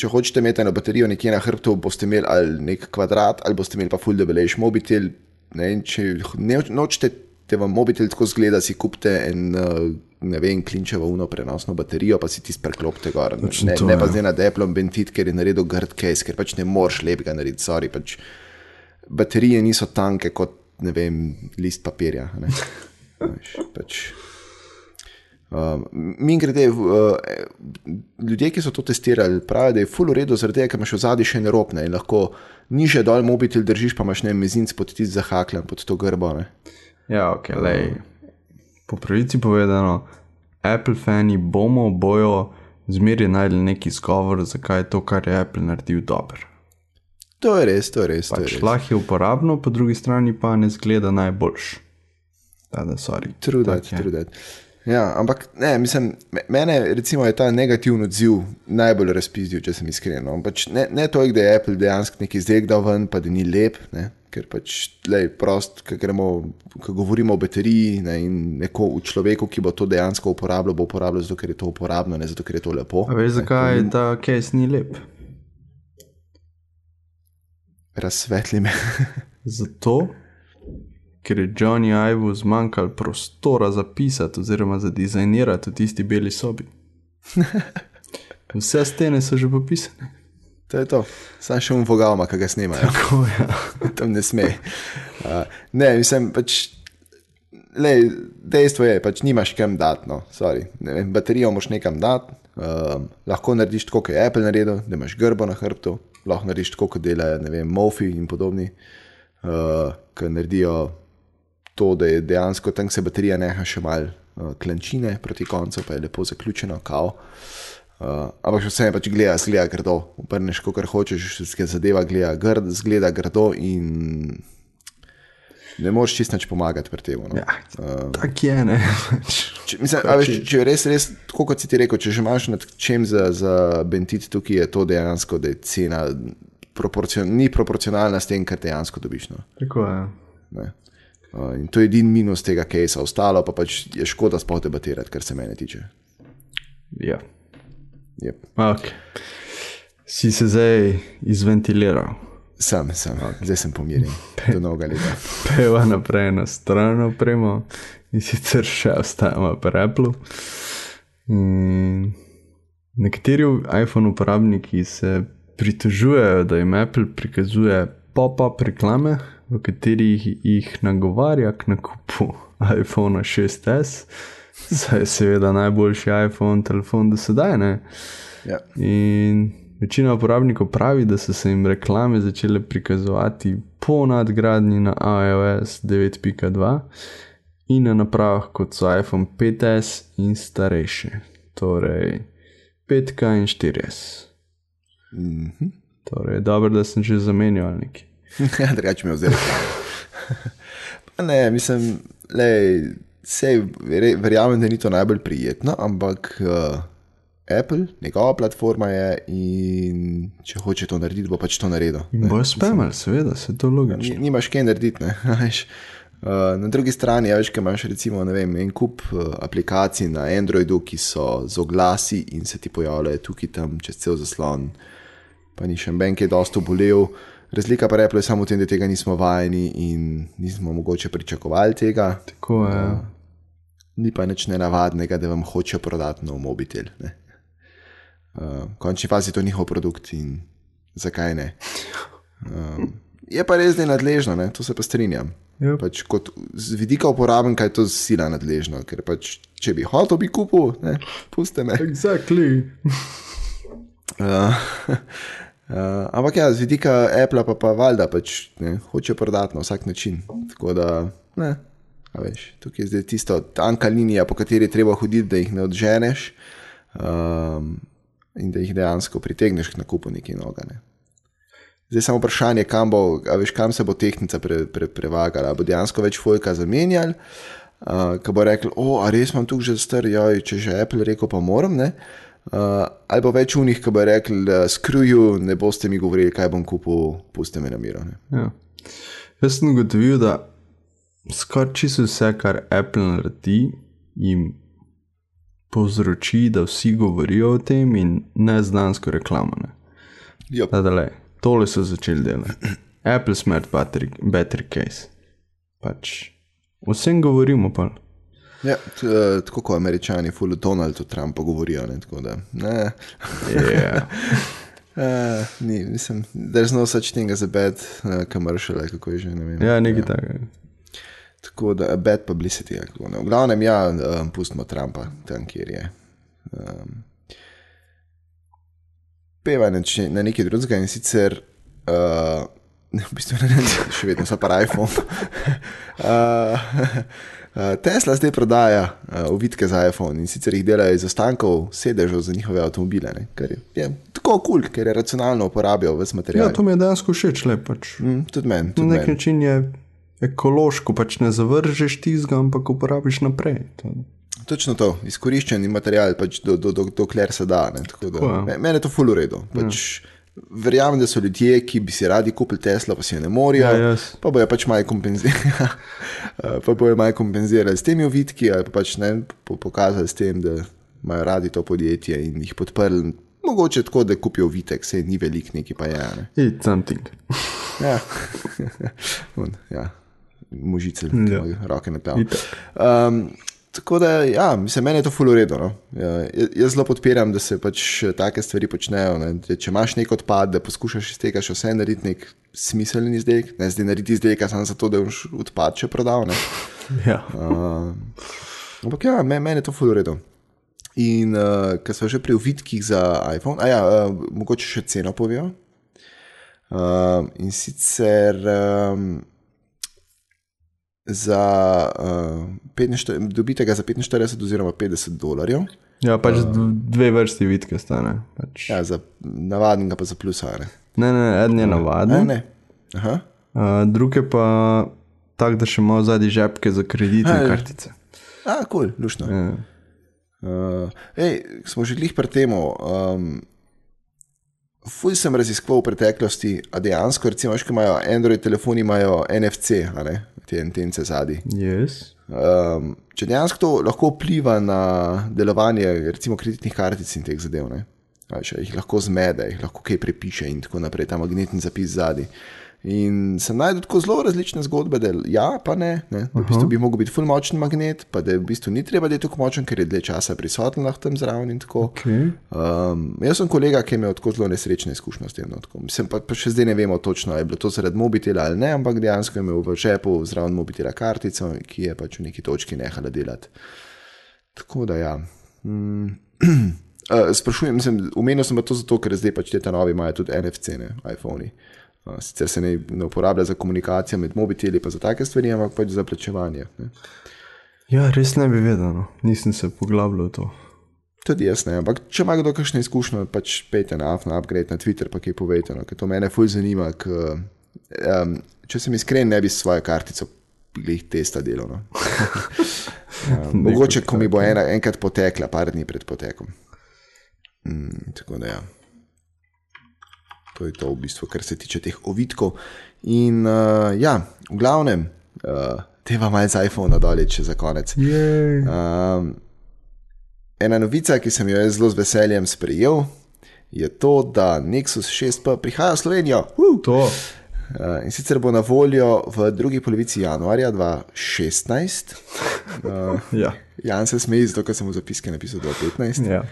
če hočete imeti eno baterijo nekje na hrbtu, boste imeli ali nek kvadrat, ali boste imeli pa full debelejš mobitel. Ne, če ne, nočete, da vam mobitel tako zgleda, si kupite en, uh, ne vem, klinčevo uno prenosno baterijo, pa si ti spreklopite gor. Ne, Točno ne, to, ne pa zdaj na Deplom Bentit, ker je naredil grd case, ker pač ne moreš lepega narediti, sorry. Pač baterije niso tanke kot, ne vem, list papirja. Ne. Veš, pač, Um, Mi grede, uh, ljudje, ki so to testirali, pravijo, da je full uredu, zaradi tega, ker imaš v zadnji še ne ropne in lahko niže dol mobitel držiš, pa imaš ne mezinc pod tisti zahakljen, pod to grbo. Ne. Ja, ok, lej. Po pravici povedano, Apple fani bomo, bojo zmeraj najdli neki izgovor, zakaj je to, kar je Apple naredil, dobro. To je res, to je res. Pač lahko je uporabno, po drugi strani pa ne zgleda najboljš. Da, da, sorry. True Tak Ja, ampak ne, mislim, me- mene recimo, je ta negativni odziv najbolj razpizdil, če sem iskren. No. Pač ne, ne toliko, da je Apple dejansko neki izdelek dal ven, pa da ni lep, ne. ker pač lej, prost, ko govorimo o bateriji ne, in neko v človeku, ki bo to dejansko uporabljal, bo uporabljal zato, ker je to uporabno, ne zato, ker je to lepo. A veš, zakaj ta case ni lep? Razsvetli me. Zato, ker je Johnny Ivo zmanjkalo prostora za pisati oziroma za dizajnirati v tisti beli sobi. Vse stene so že popisane. to je to. Sam še um vogalma, ki ga snimajo. Tako je. tam ne sme. Uh, ne, mislim, pač, lej, dejstvo je, pač nimaš kam dati. No, sorry. ne vem, baterijo moš nekam dati. Uh, lahko narediš tako, kot je Apple naredil, da imaš grbo na hrbtu, lahko narediš tako, kot delajo ne vem, Mofi in podobni, uh, ki naredijo to, da je dejansko tam se baterija neha še mal uh, klančine proti koncu, pa je lepo zaključeno, kao. Uh, ampak še vseeno pač gleda, zgleda grdo. Obrneš, kot hočeš, se zadeva gleda, grd, zgleda grdo in ne moreš čist nič pomagati pri tem. No. Ja, tako je, ne. Če, mislim, veš, če je res, res, tako kot si ti rekel, če že imaš nad čem za, za bentit, tukaj je to dejansko, da je cena proporcion, ni proporcionalna s tem, kar dejansko dobiš. No. Tako je. Ne. Uh, in to je edini minus tega case, ostalo pa pač je škoda sploh debatirati, kar se mene tiče. Ja. Yep. Okay. Si se zdaj izventiliral, Sam, sem, zdaj sem pomirjen, do novega leta. peva naprej na stran opremo in sicer še ostajamo pri Apple. In Nekateri iPhone uporabniki se pritožujejo, da jim Apple prikazuje pop-up reklame, v katerih jih nagovarja k nakupu iPhone 6s, saj je seveda najboljši iPhone telefon do sedaj. Ne? Ja. In večina uporabnikov pravi, da so se jim reklame začele prikazovati po nadgradnji na iOS 9.2 in na napravah kot so iPhone 5S in starejše, torej 5K in 4S. Mhm. Torej, dobro, da sem že zamenjal nekaj. Ja, drugače mi je vzel. Ne, mislim, le, sej, re- verjamem, da ni to najbolj prijetno, ampak uh, Apple, njegova platforma je in če hoče to narediti, bo pač to naredil. Bojo spamali, seveda, se to logično. Ni- Nimaš kaj narediti. ne. Uh, na drugi strani, ja, veš, kaj imaš recimo vem, en kup uh, aplikacij na Androidu, ki so z oglasi in se ti pojavljajo tukaj tam čez cel zaslon, pa ni še en kaj dosto bolel. Razlika pa Apple je samo v tem, da tega nismo vajeni in nismo mogoče pričakovali tega. Tako je. Ja. Ni pa nič nenavadnega, da vam hočejo prodati nov mobitel. ne. Uh, v končni fazi je to njihov produkt in zakaj ne. Um, je pa res, da je nadležno, ne? to se pa strinjam. Ja. Pač kot z vidika uporabnika je to sila nadležno, ker pač, če bi hotel, bi kupil, ne, puste me. Exactly. Uh, uh, ampak ja, z vidika Apple pa, pa valjda pač ne, hoče prodati na vsak način. Tako da, ne, veš, tukaj je zdaj tisto tanka linija, po kateri je treba hoditi, da jih ne odženeš um, in da jih dejansko pritegneš k nakupu nekaj nogane. Zdaj samo vprašanje, kam, bo, veš, kam se bo tehnika pre, pre, prevagala. Bo dejansko več fojka zamenjali, uh, ki bo rekel, o, a res imam tu že star, joj, če že Apple rekel, pa moram. Ne? Uh, ali bo več unih, ki bo rekel, skruju, ne boste mi govorili, kaj bom kupil, puste me na miru. Ja. Jaz sem ugotovil, da skoraj čisto vse, kar Apple naredi, jim povzroči, da vsi govorijo o tem in ne znansko reklamo. Ne. Yep. Tadale, tole so začeli delati. Apple Smart Battery, battery Case. Pač vsem govorimo pa. Ja, uh, tako kot američani, full Donaldu Trumpu govorijo. Ne, tako da, ne, Yeah. uh, ni, mislim, there's no such thing as a bad uh, commercial, ali kako je že, ne vem. Ja, nekaj takega. Tako da, a bad publicity. Kako, ne. v glavnem, ja, um, pustimo Trumpa tam, kjer je. Um, Peva na, če- na nekaj drugega in sicer, uh, v bistvu ne vem, še vedno so pa iPhone. uh, Tesla zdaj prodaja uh, ovitke za iPhone in sicer jih delajo iz ostankov sedežev za njihove avtomobile, ne, kar je, je tako kul, cool, ker je racionalno uporabijo vse Ja, materiale. to mi je dejansko všeč, le pač. Mm, tudi meni. Na nek men. način je ekološko, pač ne zavržeš tizga, ampak uporabiš naprej. To. Točno to, izkoriščen material, pač do, do, do, dokler se da. Ne, tako da, Tako me- Mene je to ful uredu. Pač, Verjamem, da so ljudje, ki bi si radi kupili Tesla, pa si je ne morejo, Ja, jaz. pa bojo pač malo kompenzirali. pa bojo malo kompenzirali s temi ovitki, ali pa pač ne po, pokazali s tem, da imajo radi to podjetje in jih podprli. Mogoče tako, da kupijo ovitek, se ni velik, neki pa je. Ne. It's something. Ja, Un, ja. mužice, Ja. roke na. Itak. Um, tako da, ja, mislim, meni je to fuloredo. No? Ja, jaz- zelo podpiram, da se pač take stvari počnejo. Ne? Da Če imaš nek odpad, da poskušaš iz tega še vse narediti nek smiselni izdelek, ne zdaj narediti izdelek samo zato, da boš odpad še prodal. ne. Ja. Uh, ampak ja, me- meni je to fuloredo. In uh, ker smo že pri uvitkih za iPhone, a ja, uh, mogoče še ceno povejo. Uh, in sicer um, za uh, 45, dobite ga za 45 oziroma 50 dolarjev, ja, pač d- dve vrsti vidke stane. Pač. ja, za navadnega pa za plusare. Ne, ne, en je Ne, navaden, ne. Aha. uh, drug je pa tak, da še ima zadnji žepke za kreditne ja. kartice. A, kul, cool, lušno. Ja. Uh, ej, smo že glih pri tem. Um, Fuj sem raziskoval v preteklosti, a dejansko, recimo, ko imajo Android telefoni, imajo NFC, ne, te antence zadnji. Yes. Um, če dejansko to lahko vpliva na delovanje, recimo, kreditnih kartic in teh zadev, ne, a jih lahko zmede, jih lahko kaj prepiše in tako naprej, ta magnetni zapis zadnji. In sem najdel tako zelo različne zgodbe, da ja, pa ne. ne da v bistvu bi lahko bil ful močen magnet, pa da v bistvu ni treba, da je tako močen, ker je dlje časa prisoten lahko tam zraven. Okay. Um, jaz sem kolega, ki je imel tako zelo nesrečne izkušnje s tem. No, tako. Mislim pa, pa še zdaj ne vemo točno, je bilo to zaradi mobitela ali ne, ampak dejansko je imel v žepu zraven mobitela kartico, ki je pač v neki točki nehala delati. Tako da ja. Mm. Uh, sprašujem, mislim, umenil sem pa to zato, ker zdaj pač te ta novi imajo tudi NFC, ne, iPhone. Sicer se ne, ne uporablja za komunikacijo med mobiteli, pa za take stvari, ampak pač za plačevanje. Ne. Ja, res ne bi vedel, no. nisem se poglabljal v to. Tudi jaz ne, ampak če ima kdo kakšno izkušnjo, pač pejte na AF, na upgrade, na Twitter, pa kaj povejte, no, ker to mene fulj zanima. K, um, če sem iskren, ne bi s svojo kartico glih testa delal. No. um, mogoče, ko mi bo ena, enkrat potekla, par dni pred potekom. Mm, tako da ja. To je to v bistvu, kar se tiče teh ovitkov. In uh, ja, v glavnem, uh, teva malce z iPhone dolje, če za konec. Um, ena novica, ki sem jo zelo z veseljem sprejel, je to, da Nexus 6P prihaja v Slovenijo. Uh! To. Uh, in sicer bo na voljo v drugi polovici januarja 2016. Uh, Ja. Jan se smeji, zato ker sem v zapiske napisal 2015. Ja.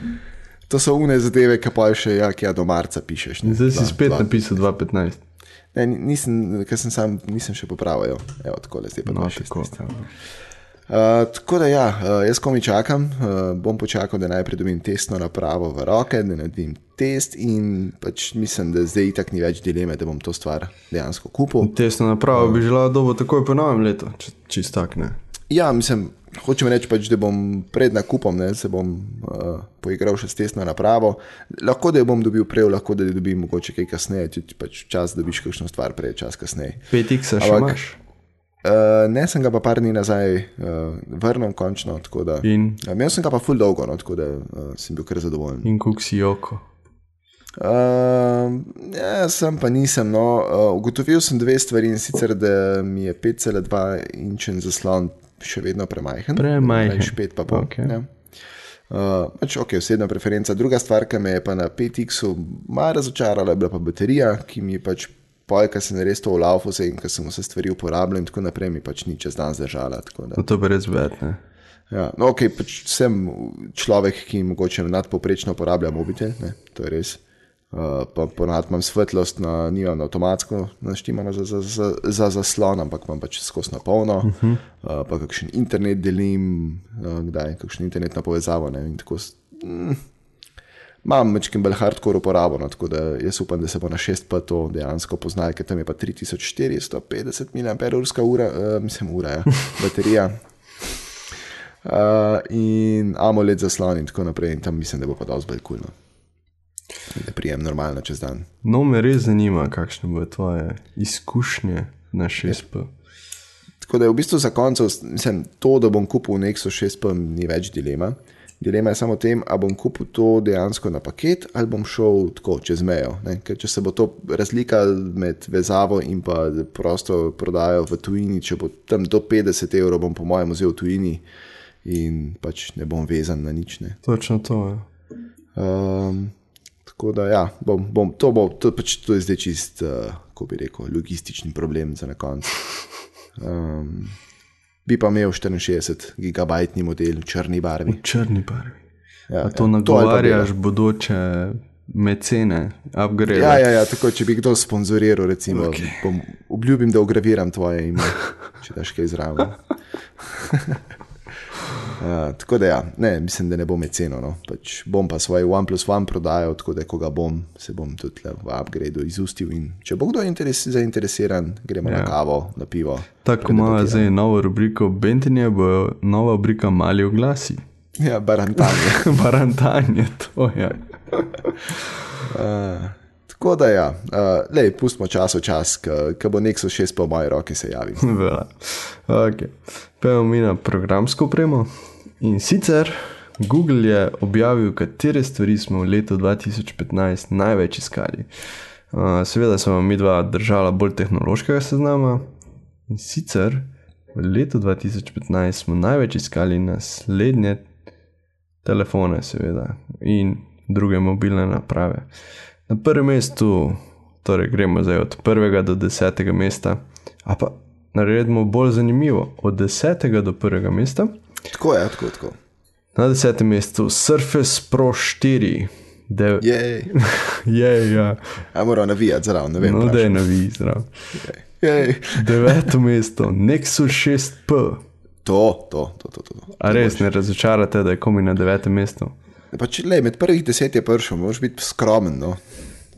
To so une zadeve, ki pa še ja, ja do marca pišeš. ne. Zdaj si Dva- spet dva- napisal 2.15. Ne, ni- nisem, ker sem sam, nisem še popravil. Evo, tako le zdaj pa No, 2016. tako. Uh, tako da ja, uh, jaz komi čakam, uh, bom počakal, da najprej dobim testno napravo v roke, da naredim test in pač mislim, da zdaj itak ni več dileme, da bom to stvar dejansko kupil. Tesno napravo bi želel dobo takoj po novem letu, če čist tak ne. Ja, mislim, hočem reči, pač, da bom pred nakupom ne, se bom uh, poigral še s testno napravo. Lahko da jo bom dobil prej, lahko da jo dobim mogoče kaj kasneje, če ti pač čas dobiš kakšno stvar prej, čas kasneje. 5x še Ampak- imaš. Uh, ne, sem ga pa par dni nazaj uh, vrnil, končno. Da, In, Ja, imel sem ga pa ful dolgo, no, tako da uh, sem bil kar zadovoljen. in kuk si joko. Uh, ja, sem pa nisem. No. Uh, ugotovil sem dve stvari in sicer, da mi je 5,2 inčen zaslon še vedno premajhen. Premajhen. Več 5 pa pol. Okej. Ja. Uh, pač, ok, osebna preferenca. Druga stvar, ki me je pa na 5X-u malo razočarala, je bila pa baterija, ki mi pač poj, ker sem res to ulaufu se in ker sem vse stvari uporabljal in tako naprej, mi pač ni čez dan zdržala. No, to pa res bed, ne. Ja, no, ok, pač sem človek, ki mogoče nadpoprečno uporablja mobitel, ne, to je res. Uh, pa ponad imam svetlost, na, nimam avtomatsko naštimano za, za, za, za zaslon, ampak imam pač skozi na polno. Uh -huh. uh, pa kakšen internet delim, uh, kdaj, kakšno internetno povezavo. Ne, tako mm, Imam večkrat bolj hardcore uporabo, no, tako da jaz upam, da se bo na 6P to dejansko poznalo, ker tam je pa 3450 mAh, ura, uh, mislim, ura, ja, baterija. Uh, in AMOLED zaslon in tako naprej, in tam mislim, da bo pa dosti bolj kulno. Da prijem normalno čez dan. No, me res zanima, kakšne bodo tvoje izkušnje na 6P. Tako da je v bistvu za konec, mislim, to, da bom kupil Nexus 6P, ni več dilema. Dilema je samo v tem, ali bom kupil to dejansko na paket ali bom šel tako čez mejo. Ne? Ker če se bo to razlika med vezavo in pa prosto prodajo v tujini, če bo tam do 50 evrov, bom po mojem vzel v tujini in pač ne bom vezan na nič. Ne? Točno to je. Um, tako da, ja, bom, bom, to, bo, to, pač, to je zdaj čist, uh, kako bi rekel, logistični problem za na koncu. Um, bi pa imel 64 gigabajtni model v črni barvi. V črni barvi. Ja, A to ja, nagovarjaš bodoče mecene, upgrade. Ja, ja, ja, tako če bi kdo sponzoriral, recimo, okay. bom, obljubim, da ugraviram tvoje ime, če daš kaj zraven. Uh, tako da, ja, ne, mislim, da ne bom ceno. No. Pač bom pa svoj OnePlus One prodajal, tako da, ko ga bom, se bom tudi v upgradu izustil. In če bo kdo interes, zainteresiran, gremo ja. na kavo, na pivo. Tako ima zdaj novo rubriko Bentinje, bo nova rubrika Mali oglasi. Ja, barantanje. Barantanje, to je. Uh, tako da, ja, uh, lej, pustimo čas v čas, ko bo Nexus 6 po moji roki se javil. Vela. Okay. Pejmo mi na programsko opremo. In sicer Google je objavil, katere stvari smo v letu 2015 največ iskali. Uh, seveda smo mi dva držala bolj tehnološkega seznama. In sicer v letu 2015 smo največ iskali naslednje telefone, seveda, in druge mobilne naprave. Na prvem mestu, torej gremo zdaj od prvega do desetega mesta, a pa naredimo bolj zanimivo, od desetega do prvega mesta. Tako je, tako, tako. Na desetem mestu Surface Pro 4. De... Jej, Je, ja. a moram navijati zraven, ne vem. No, da je navi zdrav. Jej. Deveto mesto, Nexus 6P. To, to, to, to. to. A res ne razočarate, da je komi na devetem mestu? pač, le, med prvih deset je prišel, moraš biti skromen. No.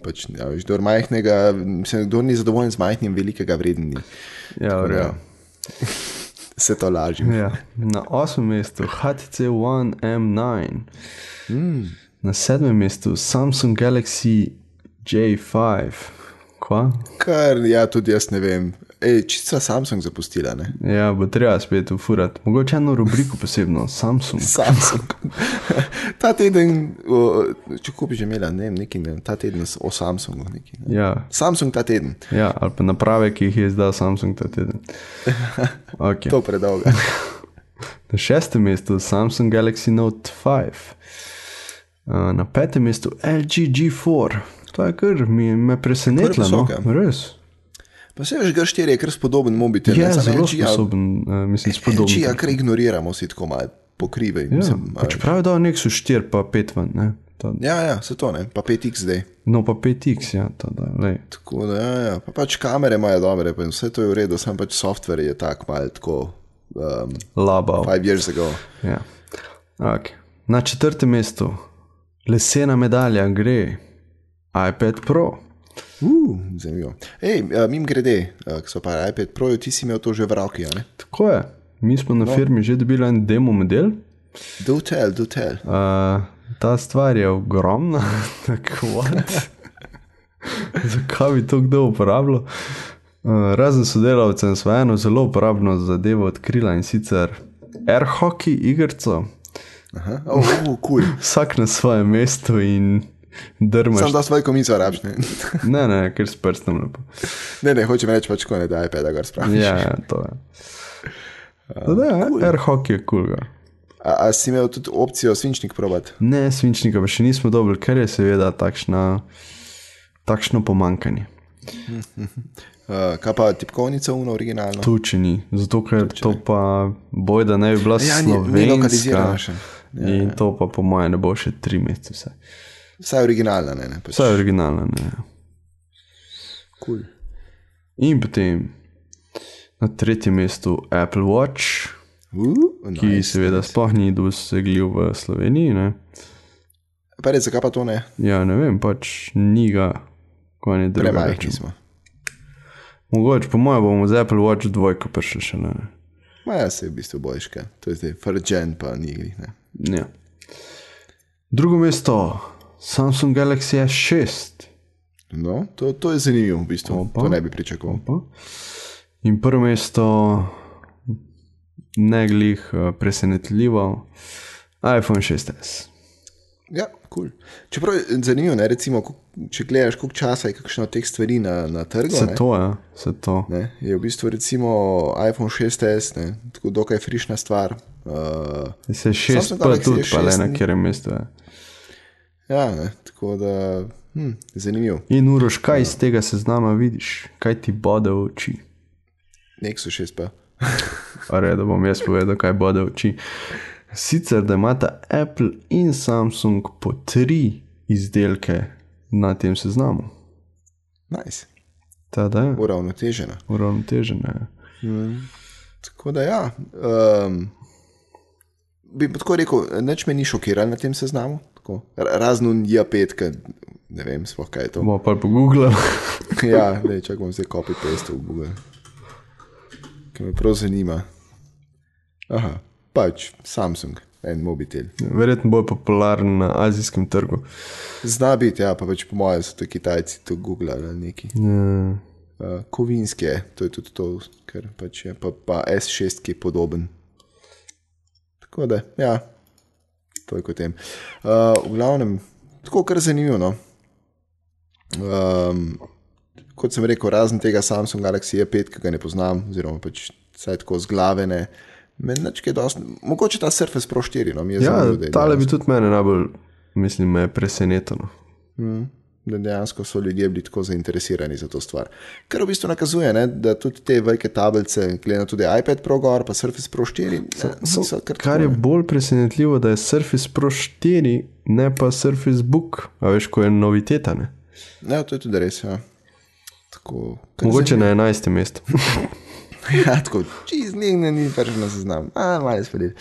Pač, ja, veš, kdor, majhnega, mislim, kdor ni zadovoljen z majhnim, velikega vredni. Ja, v redu. Se to lažje. Ja. Na osmem mestu HTC One M9, Mm. na sedmem mestu Samsung Galaxy J5. Kva? Kar, ja, tudi jaz ne vem. Ej, čisto Samsung zapustila, ne? Ja, bo treba spet ufurati. Mogoče eno rubriko posebno, Samsung. Samsung. ta teden, o, če kupiš že imela, ne vem, nekaj, ne, ta teden o Samsungu. Nekaj, ne. Ja, Samsung ta teden, ja, ali pa naprave, ki jih je izdal Samsung ta teden. Okay. to predolgo. Na šestem mestu Samsung Galaxy Note 5, Uh, na petem mestu LG G4. To je kar mi me presenetilo. No? Res. Pa se že G4 je kar spodoben mobitel. Samo zelo LG, ja, sposoben, uh, mislim, spodoben. LG, ja, kar ignoriramo, si tako malo pokrive. Ja, Mislim, pa čeprav je dal nek so 4 pa 5 ven, ne. Ta, ja, ja, se to ne, pa 5x zdaj. no pa 5x, ja, ta, da, lej. Tako da, ja, ja. Pa pač kamere imajo dobre, pa vse to je v redu, sam pač software je tak mal tako. Um, Labal. five years ago. Ja. Okay. Na četrtem mestu lesena medalja gre iPad Pro. Uh, zanimivo. Ej, uh, mim grede, uh, so pa iPad Pro, ti si imel to že v roki? Tako je. Mi smo na no. firmi že dobili en demo model. Do tell, do tell. Uh, ta stvar je ogromna. Tako, what? Zakaj bi to kdo uporabljal? Uh, razen sodelavcem smo eno zelo uporabno zadevo odkrila in sicer air hockey igrico. Aha, oh, oh, cool. Vsak na svojem mestu in drmaš. Sam da svoj komico rabiš, ne? Ne, ne, ker s prstom lepo. ne, ne, hočem reči pač, ko ne da iPad, ga spraviš. Ja, ja, to je. Da, ja, cool. air hockey je kul. Cool, A, a si imel tudi opcijo svinčnik probat? ne, svinčnika pa še nismo dobili, ker je seveda takšna, takšno pomankanje. Uh, kaj pa tipkovnica, uno originalno? Tu če ni, zato ker to pa boj, da ne bi bila Ja, ni- ni slovenska. lokalizirana še. Ja, in to pa po mojem ne bo še tri mesece. Vsaj originalna, ne? ne pač. Vse je originalno. Ne. Cool. In potem na tretjem mestu Apple Watch, Uh, ki nice. seveda sploh ni dosegljiv v Sloveniji. Ne. Pa res, zakaj pa to ne? Ja, ne vem, pač ni ga, ko ne drugega. Premajhni smo. Mogoče, po mojem, bomo z Apple Watch dvojko prišli še ne. Ma ja, se je v bistvu bojiška. To je zdaj Fargen, pa ni igri, ne? Ja. Drugo mesto, Samsung Galaxy S6. No, to, to je zanimivo, v bistvu. Opa. To ne bi pričakoval. Pa. In prvo mesto, ne glih eh, presenetljivo, iPhone 6S. Ja, cool. Čeprav je zanimivo, ne, recimo, če gledaš, koliko časa je kakšno od teh stvari na, na trgu. Se ne, to, ja, se to. Ne, je v bistvu recimo iPhone 6S, ne, tako dokaj frišna stvar. Uh, Se 6 Samsung pa Galaxy tudi, pa le S6 na katerem mestu je. Ja, ne, tako da, hm, zanimivo. In uroš, kaj iz tega seznama vidiš, kaj ti bode v oči. Nexus 6 pa. Are, da bom jaz povedal, kaj bode v oči. Sicer da imata Apple in Samsung po tri izdelke na tem seznamu. Nice. Tada je Uravnotežena. uravnotežene. Tako da ja. Um, bi tako rekel, nič me ni šokiralo na tem seznamu. Tako, ra- Razen J5, ki ne vem, sploh kaj je to. Bomo pa pogooglali. ja, ne, čakaj, bom zdaj copy paste v Google. Ker me prav zanima. Aha, pač Samsung, en mobitel. Verjetno bo popularen na azijskem trgu. Zna biti, ja, pa pač po mojem so to Kitajci to googlali ali neki. Ja. Uh, kovinski je, to je tudi to, ker pač je, pa, pa S6, ki je podoben. Tako da, ja, to je kot tem. Uh, v glavnem, tako kar zanimivo. No? Um, kot sem rekel, razen tega Samsung Galaxy E5, ki ga ne poznam, oziroma pač vsaj tako z glave ne. Meničke dosti, mogoče ta Surface Pro 4, no mi je Ja, zanimivo, da je tale bi tudi mene najbolj, mislim, me presenetilo. Da dejansko so ljudje bili tako zainteresirani za to stvar. Kar v bistvu nakazuje, ne, da tudi te velike tablice, glede na tudi iPad Pro gor, pa Surface Pro 4, ne, niso kar Kar je ne. bolj presenetljivo, da je Surface Pro 4, ne pa Surface Book, a veš, ko je noviteta. Ne? Ja, to je tudi res. Ja. Tako, Mogoče na 11. mestu. Ja, tako, čez nekaj ni prišel na seznam, a malo spredje.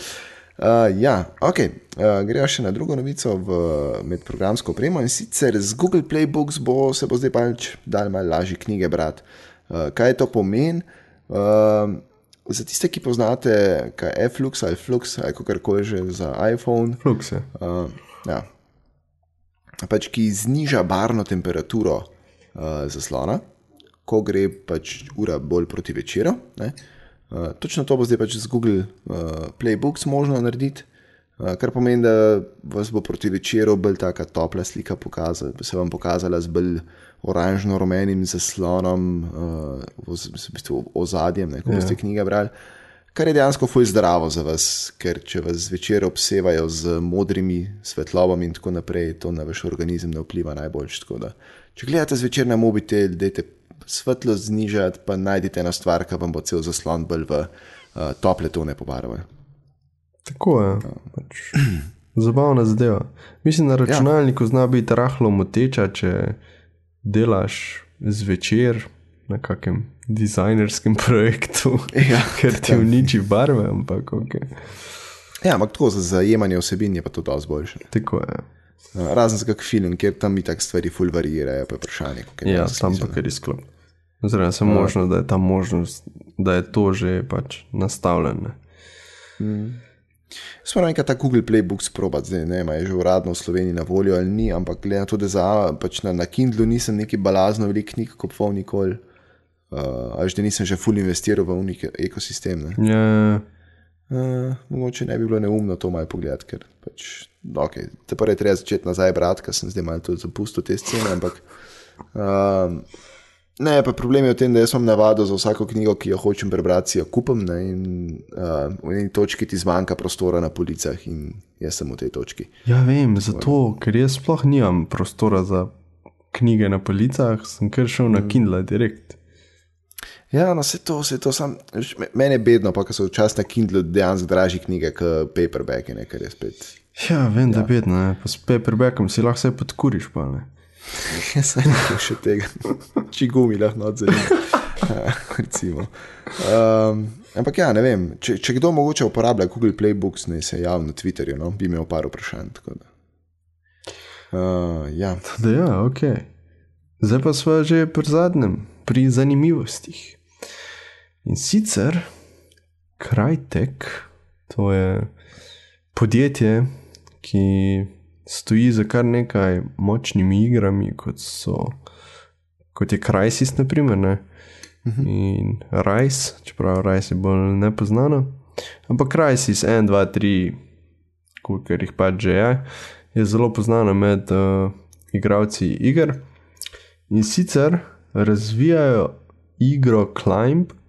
Uh, ja, ok. Uh, Gremo še na drugo novico v, med programsko opremo in sicer z Google Playbooks bo se bo zdaj pač dal malo lažje knjige brati. Uh, kaj to pomeni? Uh, za tiste, ki poznate, kaj je Flux ali Flux ali kako koli že za iPhone, Flux je. uh, ja. pač, ki zniža barvno temperaturo uh, zaslona, ko gre pač ura bolj proti večeru. Uh, točno to bo zdaj pač z Google uh, Playbooks možno narediti, uh, kar pomeni, da vas bo proti večeru bolj taka topla slika pokazala, se vam pokazala z bolj oranžno-rumenim zaslonom, uh, v v bistvu ozadjem, ne, ko boste knjige brali. Kar je dejansko fuj zdravo za vas, ker če vas zvečer obsevajo z modrimi svetlobami in tako naprej, to na vaš organizem ne vpliva najbolj. Če gledate zvečer na mobitel, dajte svetlost znižati, pa najdite eno stvar, ki vam bo cel zaslon bolj v uh, tople tone pobarval. Tako je. Pač, zabavna zadeva. Mislim, na računalniku zna biti rahlo moteča, če delaš zvečer na kakem dizajnerskem projektu, Ja, ker ti uniči barve, ampak ok. Ja, ampak tako za zajemanje vsebin je pa to dosti boljše. Tako je. Razen za kak film, kjer tam mi tak stvari ful varirajo, pa je vprašanje. koliko je Ja, dejansko tam pa kar izklop. Oziroma, samo možno, da je ta možnost, da je to že pač nastavljeno. Spomnim, kaj ta Google Playbooks probat, zdaj ne vem, a je že uradno v Sloveniji na voljo ali ni, ampak glede na to, da za, pač na, na Kindlu nisem neki balazno velik knjig kupov nikoli, uh, až da nisem že full investiral v unik ekosistem. Ne. Ja, Uh, mogoče ne bi bilo neumno to malo pogledati, ker pač, okay, te prve treba začeti nazaj brati, ker sem zdaj malo tudi zapustil te scene, ampak uh, Ne, pa problem je v tem, da jaz imam navado za vsako knjigo, ki jo hočem prebrati, si jo kupim ne, in uh, v eni točki ti zmanjka prostora na policah in jaz sem v tej točki. Ja, vem, zato, ker jaz sploh nimam prostora za knjige na policah, sem kar šel na Kindle direkt. Ja, no, vse to, vse to sam, meni je bedno, pa so včasih na Kindlu dejansko dražje knjige kot paperbacke, ne, kar je spet. Ja, vem, da je bedno, ne. pa s paperbackom si lahko vse podkuriš, pa ne. Jaz sem rekel še tega, či gumi lahko odzorimo. Recimo. Um, ampak ja, ne vem, če, če kdo mogoče uporablja Google Playbooks, ne se javi na Twitterju, no, bi imel par vprašanj. Uh, ja. Da, ja, ok. Zdaj pa smo že pri zadnjem, pri zanimivostih. In sicer Krajtek, to je podjetje, ki stoji za kar nekaj močnimi igrami, kot so kot je Crysis, naprimer, ne? in Rise, čeprav Rise je bolj nepoznano. Ampak Crysis 1, 2, 3, kolikor jih pač že je, je zelo znana med uh, igravci iger. In sicer razvijajo igro Climb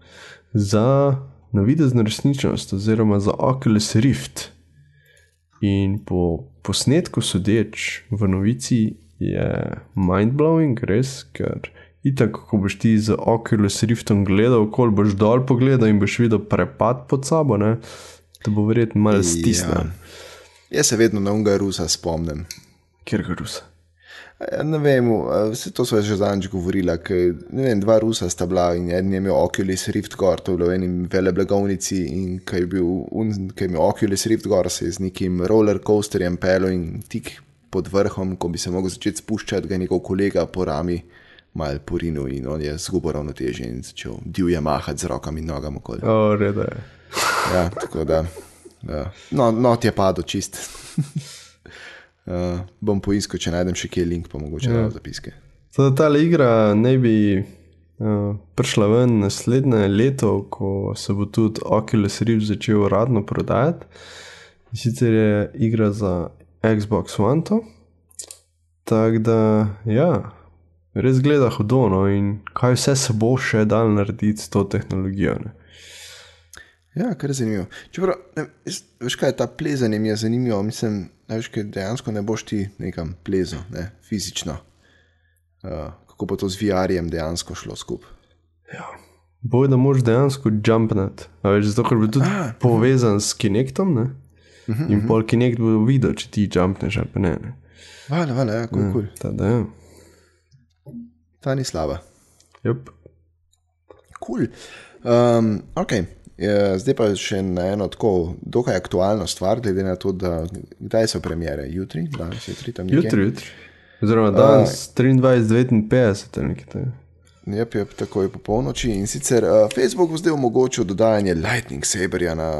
za navidezno resničnost, oziroma za Oculus Rift. In po posnetku sodeč v novici je mindblowing, res, ker itak, ko boš ti z Oculus Riftom gledal, kol boš dol pogledal in boš videl prepad pod sabo, ne, te bo verjetno malo stisnil. Ja. Jaz se vedno na unga Rusa spomnim. Kjer ga rusa? Ja, Ne vem, vse to so že zadnjič vem, dva Rusa sta bila in en je imel Oculus Rift gor, to je bilo v enem veleblagovnici in ko je bil un, ko je imel Oculus Rift gor, se je z nekim roller coasterjem pelo in tik pod vrhom, ko bi se lahko začeti spuščati, ga je njegov kolega po rami mal porinil in on je zgubil ravnotežje in začel divje mahati z rokami in nogami okoli. O, reda je. Ja, tako da. Ja. No, no, ti je padel čist. uh, bom poiskal, če najdem še kje link, pa mogoče ja. zapiske. Teda ta igra naj bi uh, prišla ven naslednje leto, ko se bo tudi Oculus Rift začel uradno prodajati. In sicer je igra za Xbox One. to. Tako da, ja, res gleda hudo, no, in kaj vse se bo še dal narediti s to tehnologijo. Ne. Ja, kar je zanimivo. Čeprav, ne, jaz- veš kaj, ta plezanje mi je zanimivo. Mislim, da veš, dejansko ne boš ti nekam plezal, ne, fizično. Uh, kako bo to z VR-jem dejansko šlo skupaj. Boj, da moš dejansko jumpnet. Veš, zato, ker bo tudi A, povezan s Kinectom. Ne? In pol Kinect bo videl, če ti jumpneš ali pa ne. ne. Vale, vale, ja, kul, kul. Tada, ja. Ta ni slaba. Yep. Kul. Um, ok, eh, zdaj pa še na eno tako dokaj aktualno stvar, glede na to, da kdaj so premjere, jutri, danes, jutri tam nekje. Jutri, jutri. Oziroma danes 23.59 ali nekaj takega. Jep, jep, tako je po polnoči. In sicer uh, Facebook bo zdaj omogočil dodajanje Lightning Saberja na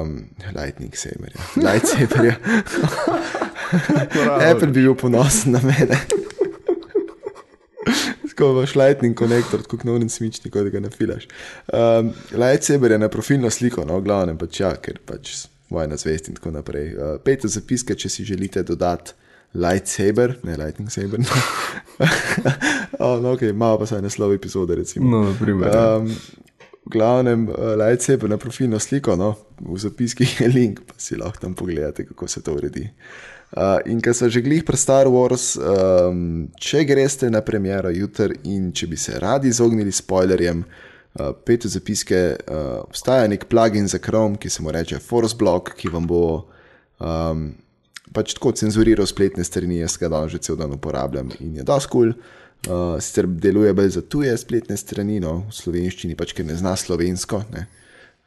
um, Lightning Saberja. Lightsaberja. Apple bi bil ponosen na mene. Tako imaš Lightning konektor, tako na unem smičniku, da ga ne filaš. Um, Lightsaber je na profilno sliko, no, glavnem pač ja, ker pač vojna zvest in tako naprej. Uh, Pejte zapiske, če si želite dodati. Lightsaber, ne Lightning Saber. No. oh, no, okay, malo pa se naslov epizode. Recimo. No, primer. Um, v glavnem, uh, Lightsaber na profilno sliko, no, v zapiskih je link, pa si lahko tam pogledate, kako se to uredi. Uh, in ker so že glih pri Star Wars, um, če greste na premiero jutri in če bi se radi izognili spoilerjem, uh, pejte zapiske. Uh, obstaja nek plugin za Chrome, ki se mu reče Force Block, ki vam bo um, pač tako cenzuriral spletne strani, jaz ga danes že cel dan uporabljam in je dosti kul. Cool. Uh, sicer deluje bolj za tuje spletne strani, no, v slovenščini, pač ker ne zna slovensko. Ne.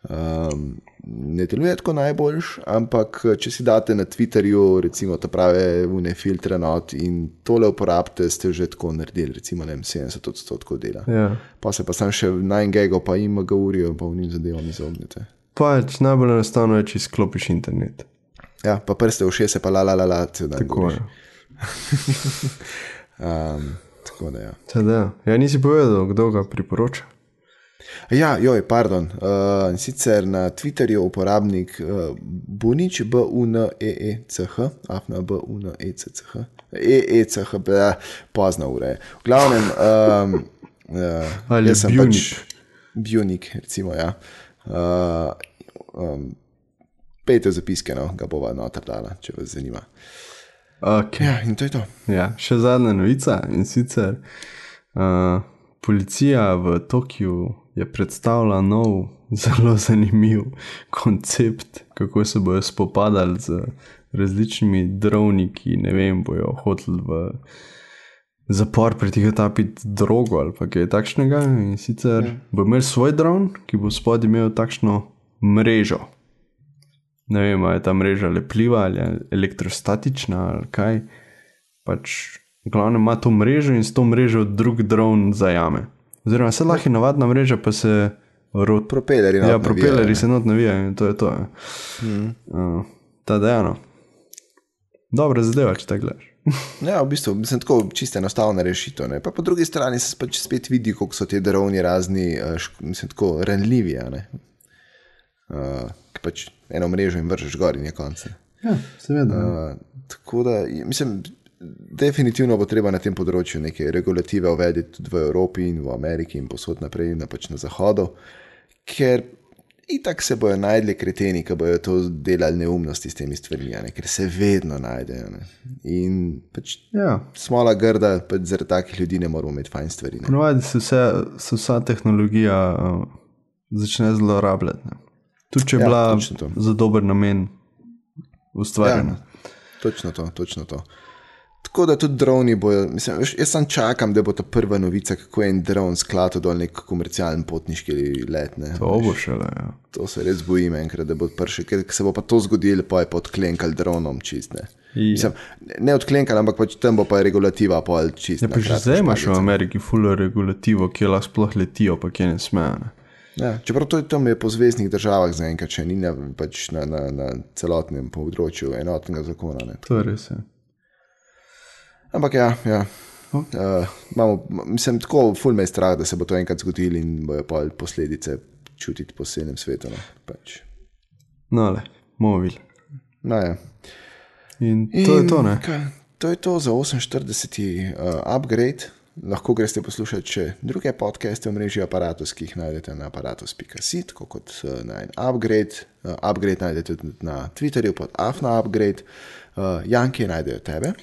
Um, ne deluje tako najboljš, ampak če si date na Twitterju, recimo, ta prave vne filtre not in tole uporabite, ste že tako naredili, recimo, ne vem, 70 odstotkov dela. Ja. Pa se pa sam še 9 gego, pa jim ga urijo, pa v njim zadevam izognete. Pač najbolj enostavno je, če izklopiš internet. Ja, pa prste v šese, pa la la la la, cel dan. Tako je. Um, tako da ja. Teda, ja, nisi povedal, kdo ga priporoča. Ja, joj, pardon. Uh, sicer na Twitterju uporabnik uh, Bunič, B-U-N-E-E-C-H, afna B-U-N-E-C-C-H, E-E-C-H, bla, pozna ura je. V glavnem, um, uh, Ali jaz sem Bunik. pač Bunik, recimo, ja. Uh, um, pejte zapiske, no, ga bova noter dala, če vas zanima. Okay. Ja, in to je to. Ja, še zadnja novica in sicer uh, policija v Tokiu je predstavila nov, zelo zanimiv koncept, kako se bodo spopadali z različnimi droni, ki ne vem, bojo hoteli v zapor pretihotapiti drogo ali kaj takšnega. In sicer ja. bo imel svoj dron, ki bo spodaj imel takšno mrežo. Ne vem, ali je ta mreža lepljiva ali elektrostatična ali kaj. Pač, v glavnem ima to mrežo in s to mrežo drug dron zajame. Oziroma, se lahko je navadna mreža, pa se rot. Propelerji, Ja, not propelerji navijajo, se not navijajo in to je to. Mm. Uh, ta dejano. Dobra zadeva, če tako gledaš. Ja, v bistvu mislim, tako čisto enostavna rešitev. Ne? Pa po drugi strani se pač spet vidi, kako so ti droni razni, eh, šk- mislim, tako ranljivi. Uh, pač eno mrežo jim vržeš gor in je konec. ne. Ja, seveda. Uh, tako da, mislim, definitivno bo treba na tem področju neke regulative uvediti tudi v Evropi in v Ameriki in posod naprej, na, pač na zahodu, ker itak se bojo najdli kreteni, ki bojo to delali neumnosti s temi stvarmi, ne? ker se vedno najdejo. Ne? In pač ja. smola grda, pač zaradi takih ljudi ne moramo imeti fajn stvari. Ponovadi se, vse, se vsa tehnologija uh, začne zlorabljati. ne. Tudi če je Ja, bila za dober namen ustvarjena. Ja, točno to, točno to. Tako da tudi droni bojo, mislim, veš, jaz sem čakam, da bo ta prva novica, kako je en dron skladal dol nek komercialen potniški let. Ne, To bo šele. Ja. to se res bojim enkrat, da bo prši, ker se bo pa to zgodilo, pa je pa odklenkal dronom čist. Ne. Ja. Mislim, ne odklenkal, ampak pač tam bo pa regulativa pol čist. Ja, pa že zdaj imaš v. Ameriki fulo regulativo, ki lahko sploh letijo, pa kje ne smejo. Ne? Ja, čeprav to je tam je po zvezdnih državah zaenkrat, če ni na, pač na, na, na celotnem področju enotnega zakona. Ne. To je res. Ja. Ampak ja, ja. Uh, imamo, mislim, tako ful me je strah, da se bo to enkrat zgodilo in bojo pa posledice čutiti po celem svetu. No. Pač. No, le, mobil. No, ja. In to je to, ne. Kaj, to je to za 48. Uh, upgrade. Lahko greste poslušati še druge podcaste v mreži Apparatus, ki jih najdete na aparatus.si, tako kot uh, na en upgrade. Uh, upgrade najdete tudi na Twitterju pod Afna Upgrade. Uh, Janki najdejo tebe.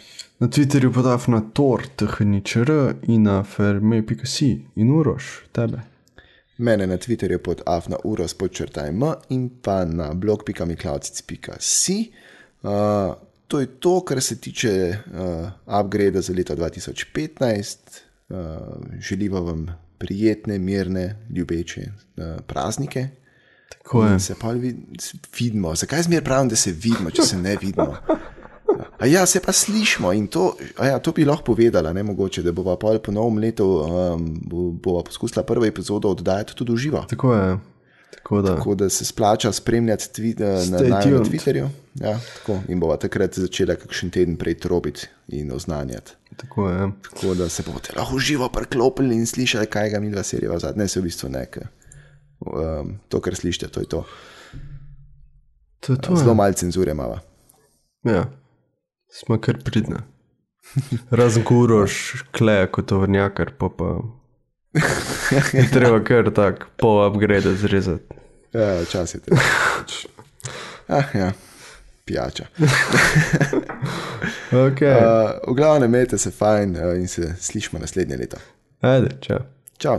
Na Twitterju podaf na tor, thničr in na ferme.si in uroš tebe. Mene na Twitterju pod afna uros podčrtaj m in pa na blog.miklaucic.si. Uh, to je to, kar se tiče uh, upgrade za leto 2015. Želimo vam prijetne, mirne, ljubeče uh, praznike. Tako je. In se pa vid, vidimo. Zakaj zmer pravim, da se vidimo, če se ne vidimo? A ja, se pa slišimo in to, ja, to bi lahko povedala, ne mogoče, da bova pol po novem letu um, bo, bova poskusila prvo epizodo oddajati tudi v živo. Tako je. Tako da. Tako da se splača spremljati twi, eh, na, na. Twitterju. Ja, tako, in bova takrat začela kakšen teden prej trobiti in oznanjati. Tako je. Tako da se boste lahko živo priklopili in slišali, kaj ga mi dva serija vzad. Ne se v bistvu ne. ker, Um, to, kar slišite, to je to. To je to. Zelo je. malo cenzure imamo. Ja, smo kar pridni. Razen ko uroš kleje kot tovrnjakar, pa pa. Treba kar tak pol upgrade zrezati. Ja, čas je treba. Ah, ja, pijača. Okay. Uh, v glavnem, imejte se fajn uh, in se slišimo naslednje leto. Ajde, čau. Čau.